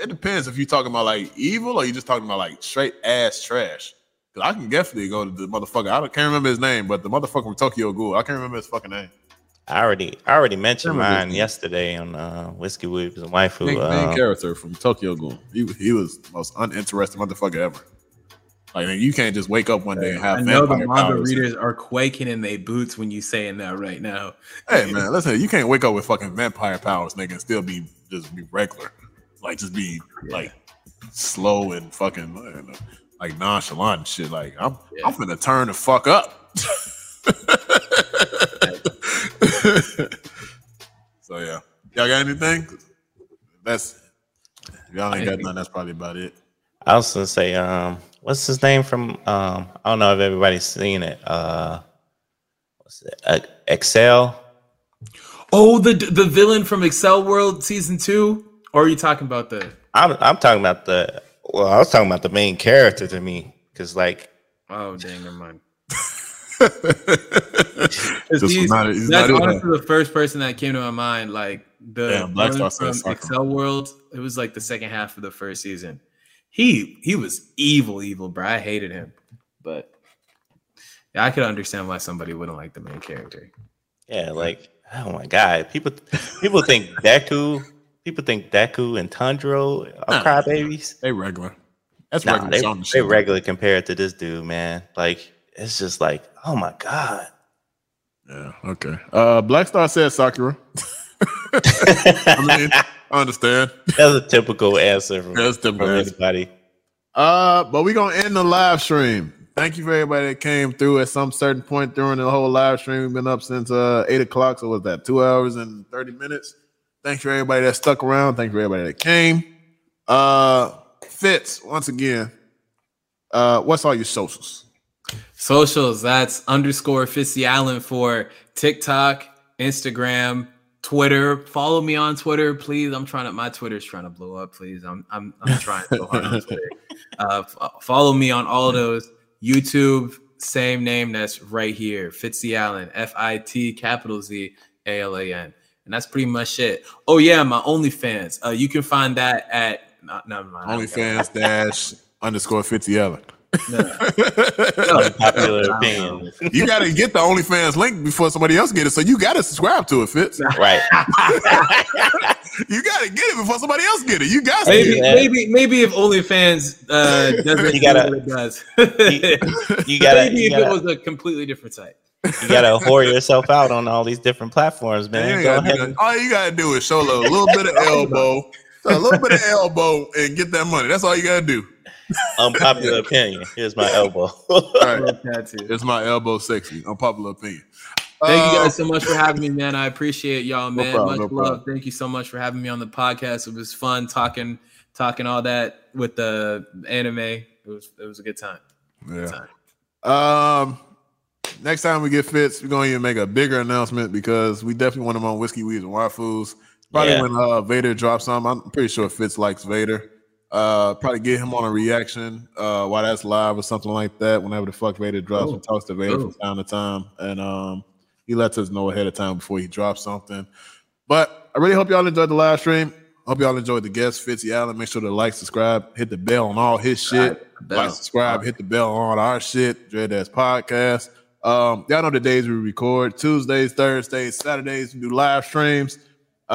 It depends if you're talking about like evil or you're just talking about like straight ass trash. Cause I can definitely go to the motherfucker. I don't, can't remember his name, but the motherfucker from Tokyo Ghoul. I can't remember his fucking name. I already I already mentioned mine this. yesterday on uh, Whiskey Whips and Waifu. Main, main uh, character from Tokyo Ghoul. He he was the most uninteresting motherfucker ever. Like you can't just wake up one day and have I know the vampire manga readers are quaking in their boots when you saying that right now. Hey man, listen, you can't wake up with fucking vampire powers, nigga, and still be just be regular. Like just be like slow and fucking know, like nonchalant and shit. Like I'm Yeah. I'm finna turn the fuck up. so yeah. Y'all got anything? That's y'all ain't got nothing, that's probably about it. I was gonna say, um, what's his name from? Um, I don't know if everybody's seen it. Uh, what's it? Uh, Accel. Oh, the the villain from Accel World season two, or are you talking about the? I'm I'm talking about the. Well, I was talking about the main character to me, because like Oh, dang, never mind. He's- not- he's that's not in honestly the first person that came to my mind. Like the Damn, Black villain from. Accel World. It was like the second half of the first season. He he was evil, evil, bro. I hated him, but yeah, I could understand why somebody wouldn't like the main character. yeah, like oh my god, people people think Deku. People think Deku and Tanjiro are Nah. crybabies. They regular. That's Nah, regular. they, shonen they regular compared to this dude, man. Like it's just like, oh my god. Yeah, okay. Uh Black Star said Sakura. I mean, I understand. That's a typical answer from, That's from answer. anybody. Uh, but we're gonna end the live stream. Thank you for everybody that came through at some certain point during the whole live stream. We've been up since uh eight o'clock, so was that two hours and 30 minutes? Thanks for everybody that stuck around. Thank you for everybody that came. Uh Fitz, once again. Uh, what's all your socials? Socials, that's underscore FitZalan for TikTok, Instagram, Twitter. Follow me on Twitter, please. I'm trying to my Twitter's trying to blow up, please. I'm I'm, I'm trying so hard on Twitter. Uh, f- follow me on all those. YouTube, same name that's right here. FitZalan, F-I-T capital Z A-L-A-N. And that's pretty much it. Oh yeah, my OnlyFans. Uh, you can find that at no, never mind. I don't OnlyFans dash underscore 50 Allen. Unpopular opinion. you gotta get the OnlyFans link before somebody else get it. So you gotta subscribe to it, Fitz. Right. You gotta get it before somebody else get it. You got to Maybe, get Yeah. maybe, maybe if OnlyFans uh, doesn't You gotta- what it does, You gotta, maybe you if gotta, it was a completely different site. you gotta whore yourself out on all these different platforms, man. ain't Go ahead. and- All you gotta do is show a little, little bit of elbow, a little bit of elbow, and get that money. That's all you gotta do. Unpopular opinion. Here's my elbow. All right. Tattoo. It's my elbow sexy. Unpopular opinion. Thank you Uh, guys so much for having me, man. I appreciate y'all, No man. problem, much no love. problem. Thank you so much for having me on the podcast. It was fun talking, talking all that with the anime. It was, it was a good time. Good Yeah. time. Um, next time we get Fitz, we're gonna even make a bigger announcement because we definitely want him on whiskey, weeds, and waffles. Probably Yeah. when uh, Vader drops some. I'm pretty sure Fitz likes Vader. Uh, probably get him on a reaction uh, while that's live or something like that. Whenever the fuck Vader drops, Cool. and talks to Vader Cool. from time to time, and um, he lets us know ahead of time before he drops something. But I really hope y'all enjoyed the live stream. Hope y'all enjoyed the guest, FitZalan. Make sure to like, subscribe, hit the bell on all his shit. Like, subscribe, hit the bell on our shit. Dread Dads Podcast. Um, y'all know the days we record Tuesdays, Thursdays, Saturdays, we do live streams.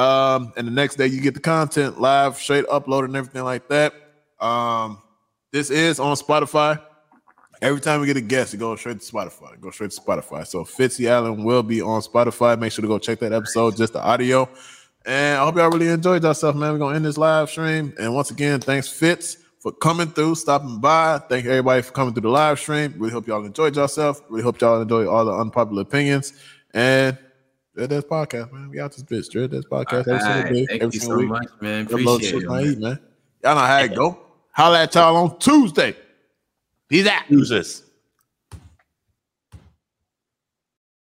Um, and the next day you get the content live, straight uploaded and everything like that. Um, this is on Spotify. Every time we get a guest, it goes straight to Spotify. It goes straight to Spotify. So FitZalan will be on Spotify. Make sure to go check that episode, just the audio. And I hope y'all really enjoyed yourself, man. We're gonna end this live stream. And once again, thanks, Fitz, for coming through, stopping by. Thank everybody for coming through the live stream. Really hope y'all enjoyed yourself. Really hope y'all enjoyed all the unpopular opinions. And Dread Dads Podcast, man. We out this bitch. Dread Dads Podcast every single day, Thank every you single so week. much, man. Upload Appreciate shit it. Man. eat, man. Y'all know how it go. Holla at y'all on Tuesday. Peace out. Use this.